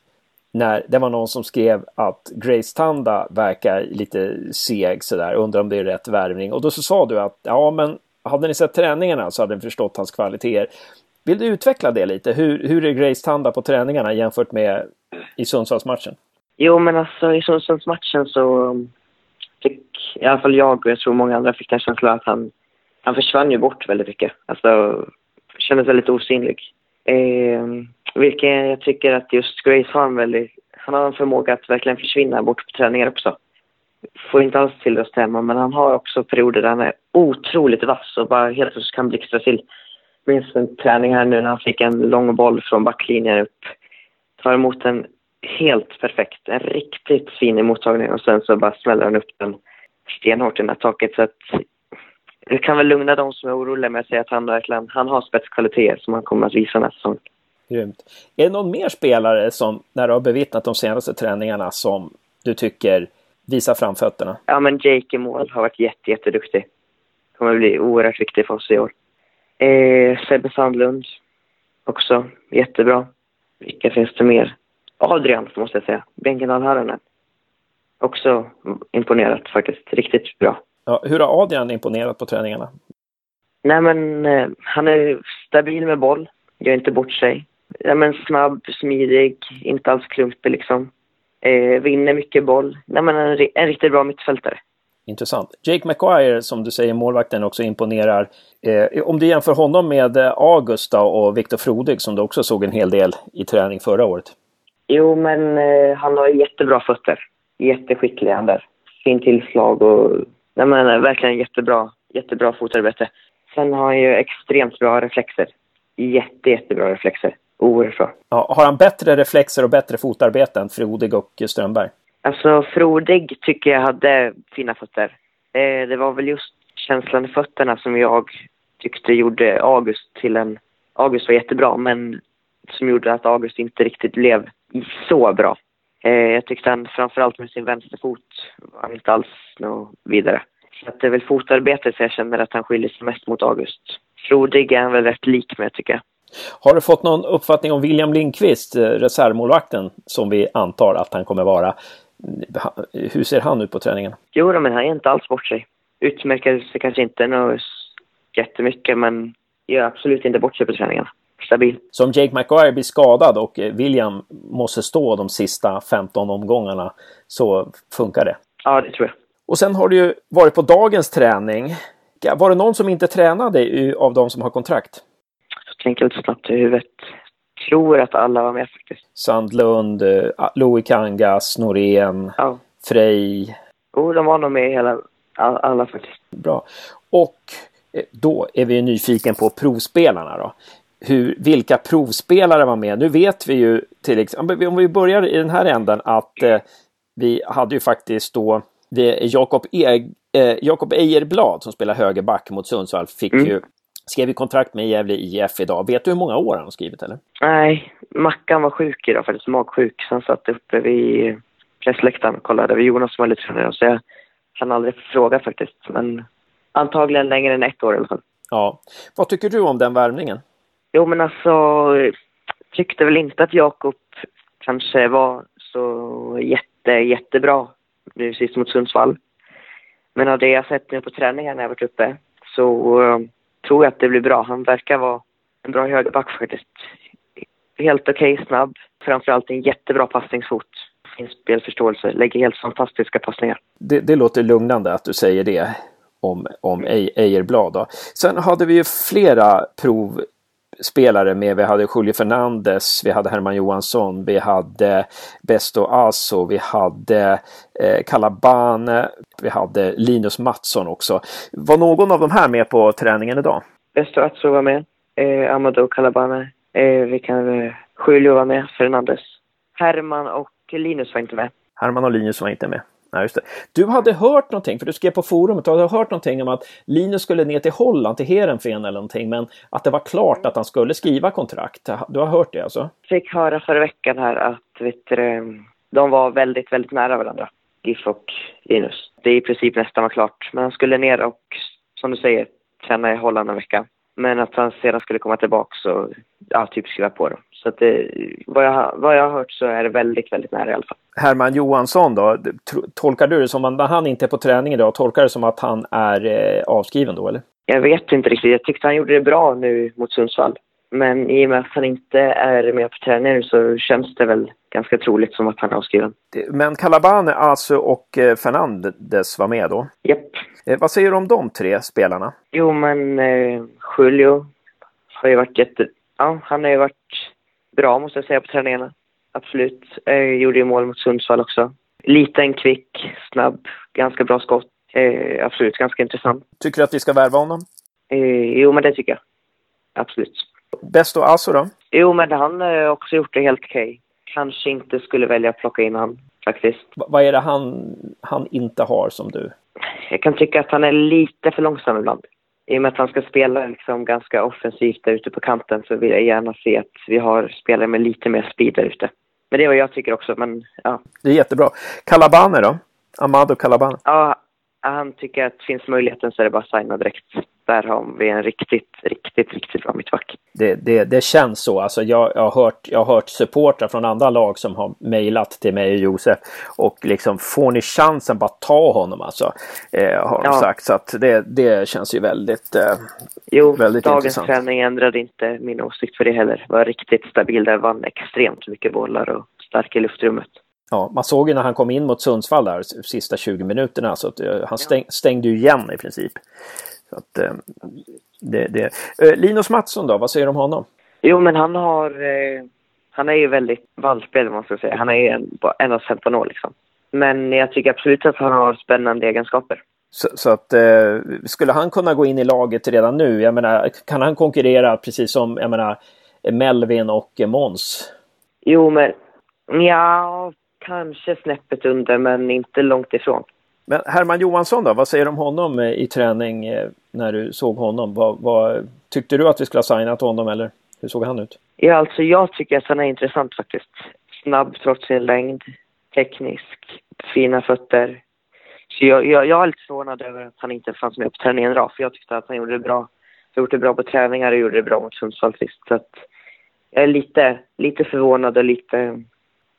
Speaker 1: När det var någon som skrev att Grace Tanda verkar lite seg sådär, undrar om det är rätt värvning. Och då så sa du att ja, men hade ni sett träningarna så hade ni förstått hans kvaliteter. Vill du utveckla det lite? Hur, hur är Grace Tanda på träningarna jämfört med i Sundsvallsmatchen?
Speaker 5: Jo, men alltså i Sundsvallsmatchen så fick, i alla fall jag och jag tror många andra fick den känslan att han, han försvann ju bort väldigt mycket. Alltså, kändes väldigt osynlig. Eh, vilket jag tycker att just Grace har en väldigt, han har en förmåga att verkligen försvinna bort på träningar också. Får inte alls till det att stämma, men han har också perioder där han är otroligt vass och bara helt plötsligt kan blixtra till. Jag minns en träning här nu när han fick en lång boll från backlinjen upp. Tar emot den helt perfekt. En riktigt fin mottagning och sen så bara smäller han upp den stenhårt i taket. Så att det kan väl lugna de som är oroliga med att säga att han verkligen han har spetskvaliteter som han kommer att visa nästa säsong.
Speaker 1: Grymt. Är det någon mer spelare som, när du har bevittnat de senaste träningarna, som du tycker visar framfötterna?
Speaker 5: Ja, men Jake i mål har varit jätte, jätteduktig. Kommer bli oerhört viktig för oss i år. Eh, Sebbe Sandlund också jättebra. Vilka finns det mer? Adrian, måste jag säga. Bänkendahl Harranen. Också imponerat faktiskt. Riktigt bra.
Speaker 1: Ja, hur har Adrian imponerat på träningarna?
Speaker 5: Nej, men eh, han är stabil med boll. Gör inte bort sig. Ja, men snabb, smidig, inte alls klumpig liksom. Eh, vinner mycket boll. Nej, men en, en riktigt bra mittfältare.
Speaker 1: Intressant. Jake McGuire, som du säger, målvakten också imponerar. Eh, om du jämför honom med August och Viktor Frodig som du också såg en hel del i träning förra året.
Speaker 5: Jo, men eh, han har jättebra fötter. Jätteskicklig han där. Fint tillslag och nej, men, verkligen jättebra, jättebra fotarbete. Sen har han ju extremt bra reflexer. Jätte, jättebra reflexer. Oerhört bra.
Speaker 1: Ja, har han bättre reflexer och bättre fotarbete än Frodig och Strömberg?
Speaker 5: Alltså, Frodig tycker jag hade fina fötter. Eh, det var väl just känslan i fötterna som jag tyckte gjorde August till en... August var jättebra, men som gjorde att August inte riktigt blev så bra. Eh, jag tyckte han framförallt med sin vänsterfot var inte alls något vidare. Så att det är väl fotarbetet jag känner att han skiljer sig mest mot August. Frodig är han väl rätt lik med tycker jag.
Speaker 1: Har du fått någon uppfattning om William Lindqvist, eh, reservmålvakten, som vi antar att han kommer vara? Hur ser han ut på träningen?
Speaker 5: Jo, men han är inte alls bort sig. Utmärker sig kanske inte något jättemycket, men gör absolut inte bort sig på träningarna. Stabil.
Speaker 1: Så om Jake McGuire blir skadad och eh, William måste stå de sista 15 omgångarna så funkar det?
Speaker 5: Ja, det tror jag.
Speaker 1: Och sen har du ju varit på dagens träning. Var det någon som inte tränade av de som har kontrakt?
Speaker 5: Jag tänker lite snabbt i huvudet. Tror att alla var med faktiskt.
Speaker 1: Sandlund, eh, Louis Kangas, Norén,
Speaker 5: ja.
Speaker 1: Frej.
Speaker 5: Jo, oh, de var nog med hela, alla faktiskt.
Speaker 1: Bra. Och eh, då är vi nyfiken på provspelarna då. Hur, vilka provspelare var med? Nu vet vi ju till exempel, om vi börjar i den här änden, att eh, vi hade ju faktiskt då Jakob e eh, Jakob Ejerblad som spelar högerback mot Sundsvall fick mm. ju skrev ju kontrakt med Gävle IF idag. Vet du hur många år han har skrivit eller?
Speaker 5: Nej, Mackan var sjuk idag faktiskt, magsjuk. Så han satt uppe vid pressläktaren och kollade. Vi Jonas som var lite tränare så jag kan aldrig fråga faktiskt. Men antagligen längre än ett år i alla fall.
Speaker 1: Ja. Vad tycker du om den värvningen?
Speaker 5: Jo men alltså, tyckte väl inte att Jakob kanske var så jätte, jättebra nu sist mot Sundsvall. Men av det jag sett nu på träningen när jag varit uppe så uh, tror jag att det blir bra. Han verkar vara en bra högerback faktiskt. Helt okej okay, snabb. Framförallt en jättebra passningsfot. Fin spelförståelse. Lägger helt fantastiska passningar.
Speaker 1: Det, det låter lugnande att du säger det om, om Ejerblad. Då. Sen hade vi ju flera prov spelare med. Vi hade Julio Fernandes, vi hade Herman Johansson, vi hade Besto Asso, vi hade eh, Calabane, vi hade Linus Mattsson också. Var någon av de här med på träningen idag?
Speaker 5: Besto Asso var med, eh, Amadou Calabane, eh, vi kan, eh, Julio var med, Fernandes. Herman och Linus var inte med.
Speaker 1: Herman och Linus var inte med. Nej, just det. Du hade hört någonting, för du skrev på forumet, du hade hört någonting om att Linus skulle ner till Holland, till Heerenveen eller någonting, men att det var klart att han skulle skriva kontrakt. Du har hört det alltså?
Speaker 5: Jag fick höra förra veckan här att vet du, de var väldigt, väldigt nära varandra, GIF och Linus. Det är i princip nästan var klart, men han skulle ner och, som du säger, träna i Holland en vecka. Men att han sedan skulle komma tillbaka och ja, typ skriva på dem. Så att det, vad, jag, vad jag har hört så är det väldigt, väldigt nära i alla fall.
Speaker 1: Herman Johansson då? Tolkar du det som att han inte är på träning idag, tolkar du det som att han är eh, avskriven då eller?
Speaker 5: Jag vet inte riktigt. Jag tyckte han gjorde det bra nu mot Sundsvall. Men i och med att han inte är med på träningen så känns det väl ganska troligt som att han är avskriven.
Speaker 1: Men Calabane, Asu och eh, Fernandes var med då?
Speaker 5: Japp.
Speaker 1: Eh, vad säger du om de tre spelarna?
Speaker 5: Jo, men eh, Julio har ju varit jätte... Ja, han har ju varit bra måste jag säga på träningarna. Absolut. Jag gjorde ju mål mot Sundsvall också. Liten, kvick, snabb, ganska bra skott. Eh, absolut, ganska intressant.
Speaker 1: Tycker du att vi ska värva honom?
Speaker 5: Eh, jo, men det tycker jag. Absolut.
Speaker 1: Bäst och Asso då?
Speaker 5: Jo, men han har också gjort det helt okej. Okay. Kanske inte skulle välja att plocka in han faktiskt.
Speaker 1: V vad är det han, han inte har som du?
Speaker 5: Jag kan tycka att han är lite för långsam ibland i och med att han ska spela liksom ganska offensivt där ute på kanten så vill jag gärna se att vi har spelare med lite mer speed där ute. Men det är vad jag tycker också, men ja.
Speaker 1: Det är jättebra. Calabane då? Amado Calabane?
Speaker 5: Ja, han tycker att finns möjligheten så är det bara att signa direkt där har vi en riktigt, riktigt, riktigt bra mittback.
Speaker 1: Det, det, det känns så. Alltså jag, jag, har hört, jag har hört supportrar från andra lag som har mejlat till mig och Josef. Och liksom får ni chansen, bara ta honom alltså. Eh, har de ja. sagt. Så att det, det känns ju väldigt eh,
Speaker 5: Jo,
Speaker 1: väldigt
Speaker 5: dagens
Speaker 1: intressant.
Speaker 5: träning ändrade inte min åsikt för det heller. Var riktigt stabil där, vann extremt mycket bollar och stark i luftrummet.
Speaker 1: Ja, man såg ju när han kom in mot Sundsvall där sista 20 minuterna så att uh, han stäng, stängde ju igen i princip. Så att, uh, det, det. Uh, Linus Mattsson då, vad säger du om honom?
Speaker 5: Jo, men han har... han är ju väldigt vallspel, man ska säga. Han är ju en, en 15 år liksom. Men jag tycker absolut att han har spännande egenskaper.
Speaker 1: Så, så att skulle han kunna gå in i laget redan nu? Jag menar, kan han konkurrera precis som jag menar, Melvin och Måns?
Speaker 5: Jo, men ja, kanske snäppet under, men inte långt ifrån.
Speaker 1: Men Herman Johansson då, vad säger du om honom eh, i träning eh, när du såg honom? Vad, vad, tyckte du att vi skulle ha signat honom eller hur såg han ut?
Speaker 5: Ja, alltså jag tycker att han är intressant faktiskt. Snabb trots sin längd, teknisk, fina fötter. Så jag, jag, jag är lite förvånad över att han inte fanns med på träningen idag, för jag tyckte att han gjorde det bra. Han gjorde det bra på träningar och gjorde det bra mot Sundsvall sist. Så att jag är lite, lite förvånad och lite,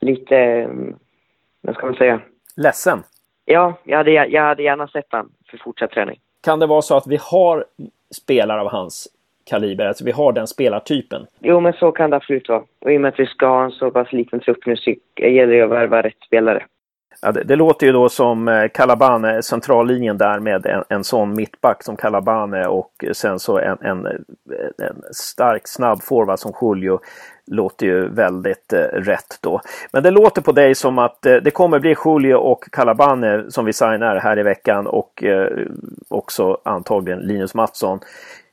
Speaker 5: lite, vad ska man säga?
Speaker 1: Ledsen?
Speaker 5: Ja, jag hade, jag hade gärna sett han för fortsatt träning.
Speaker 1: Kan det vara så att vi har spelare av hans kaliber, alltså vi har den spelartypen?
Speaker 5: Jo, men så kan det absolut vara. Och i och med att vi ska ha en så pass liten trupp nu så gäller det att värva rätt spelare.
Speaker 1: Ja, det, det, låter ju då som eh, Calabane, centrallinjen där med en, en sån mittback som Calabane och sen så en, en, eh, en stark snabb forward som Julio. Låter ju väldigt eh, rätt då. Men det låter på dig som att eh, det kommer bli Julio och Calabane eh, som vi signar här i veckan och eh, också antagligen Linus Mattsson.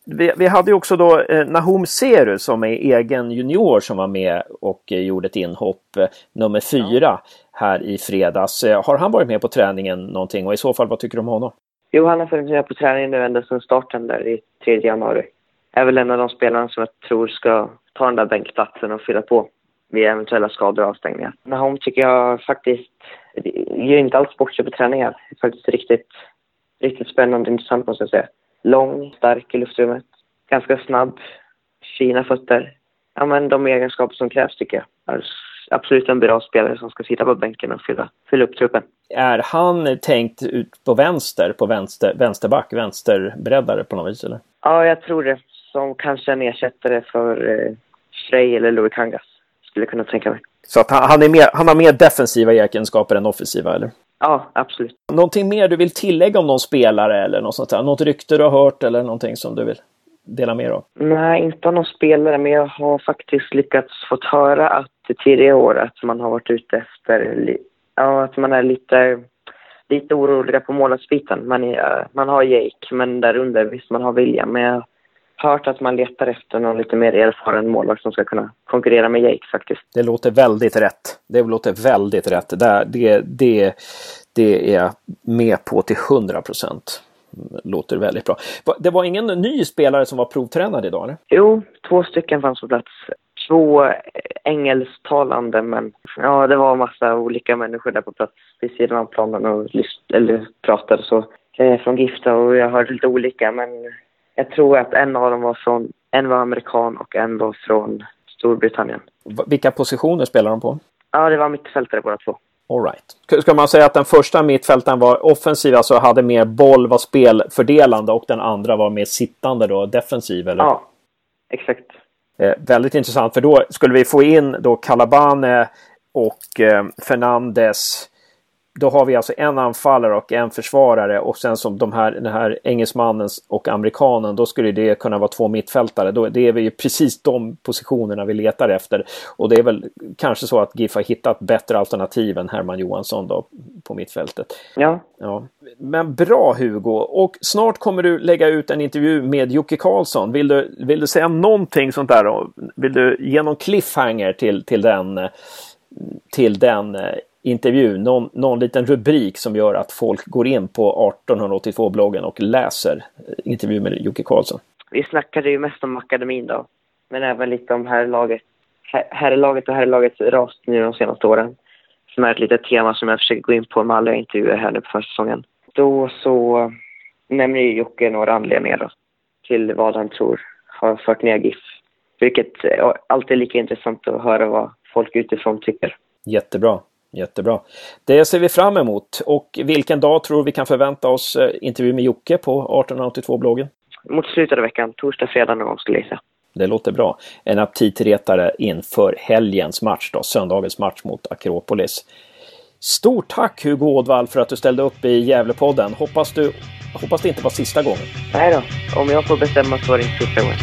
Speaker 1: Vi, vi, hade ju också då eh, Nahom Seru som är egen junior som var med och eh, gjorde ett inhopp eh, nummer fyra här i fredags. Har han varit med på träningen någonting och i så fall vad tycker du om honom?
Speaker 5: Jo, han har varit med på träningen nu ända sedan starten där i 3 januari. Är väl en av de spelarna som jag tror ska ta den där bänkplatsen och fylla på vid eventuella skador och avstängningar. Nahom tycker jag faktiskt gör inte alls bort sig på träningar. Faktiskt riktigt, riktigt spännande och intressant måste jag säga. Lång, stark i luftrummet, ganska snabb, fina fötter. Ja, men de egenskaper som krävs tycker jag. Är absolut en bra spelare som ska sitta på bänken och fylla, fylla upp truppen.
Speaker 1: Är han tänkt ut på vänster, på vänster, vänsterback, vänsterbreddare på något vis eller?
Speaker 5: Ja, jag tror det. Som kanske en ersättare för eh, Frey eller Louis Kangas. Skulle jag kunna tänka mig.
Speaker 1: Så att han, han, är mer, han har mer defensiva egenskaper än offensiva eller?
Speaker 5: Ja, absolut.
Speaker 1: Någonting mer du vill tillägga om någon spelare eller något sånt där? Något rykte du har hört eller någonting som du vill dela med av?
Speaker 5: Nej, inte av någon spelare, men jag har faktiskt lyckats få höra att tidigare år att man har varit ute efter, ja, att man är lite, lite oroliga på målvaktsbiten. Man, man har Jake, men där under visst man har vilja. Men jag hört att man letar efter någon lite mer erfaren målvakt som ska kunna konkurrera med Jake faktiskt.
Speaker 1: Det låter väldigt rätt. Det låter väldigt rätt. Det, det, det, det är jag med på till 100 procent. Låter väldigt bra. Det var ingen ny spelare som var provtränad idag? Eller?
Speaker 5: Jo, två stycken fanns på plats. Två engelsktalande, men ja, det var massa olika människor där på plats vid sidan av planen och eller pratade så. Eh, från Gifta och jag hörde lite olika, men jag tror att en av dem var från, en var amerikan och en var från Storbritannien.
Speaker 1: Vilka positioner spelar de på?
Speaker 5: Ja, det var mittfältare båda två.
Speaker 1: All right. Ska man säga att den första mittfältaren var offensiv, alltså hade mer boll, var spelfördelande och den andra var mer sittande då, defensiv? Eller?
Speaker 5: Ja, exakt.
Speaker 1: Eh, väldigt intressant, för då skulle vi få in då Calabane och eh, Fernandes då har vi alltså en anfallare och en försvarare och sen som de här, den här engelsmannen och amerikanen, då skulle det kunna vara två mittfältare. Då, det är ju precis de positionerna vi letar efter. Och det är väl kanske så att GIF har hittat bättre alternativ än Herman Johansson då på mittfältet.
Speaker 5: Ja.
Speaker 1: ja. Men bra Hugo! Och snart kommer du lägga ut en intervju med Jocke Karlsson. Vill du, vill du säga någonting sånt där? Vill du ge någon cliffhanger till, till den till den intervju, någon, någon liten rubrik som gör att folk går in på 1882-bloggen och läser intervju med Jocke Karlsson?
Speaker 5: Vi snackade ju mest om akademin då, men även lite om herrlaget. Herrlaget och herrlagets ras nu de senaste åren. Som är ett litet tema som jag försöker gå in på med alla intervjuer här nu på försäsongen. Då så nämner ju Jocke några anledningar då, till vad han tror har fört ner GIF. Vilket alltid är lika intressant att höra vad folk utifrån tycker.
Speaker 1: Jättebra. Jättebra. Det ser vi fram emot. Och vilken dag tror vi kan förvänta oss eh, intervju med Jocke på 1882-bloggen?
Speaker 5: Mot slutet av veckan, torsdag, fredag någon gång skulle jag säga.
Speaker 1: Det låter bra. En aptitretare inför helgens match då, söndagens match mot Akropolis. Stort tack Hugo Ådvall för att du ställde upp i Gävlepodden. Hoppas, du, hoppas det inte var sista gången.
Speaker 5: Nej då, om jag får bestämma så är det inte sista gången.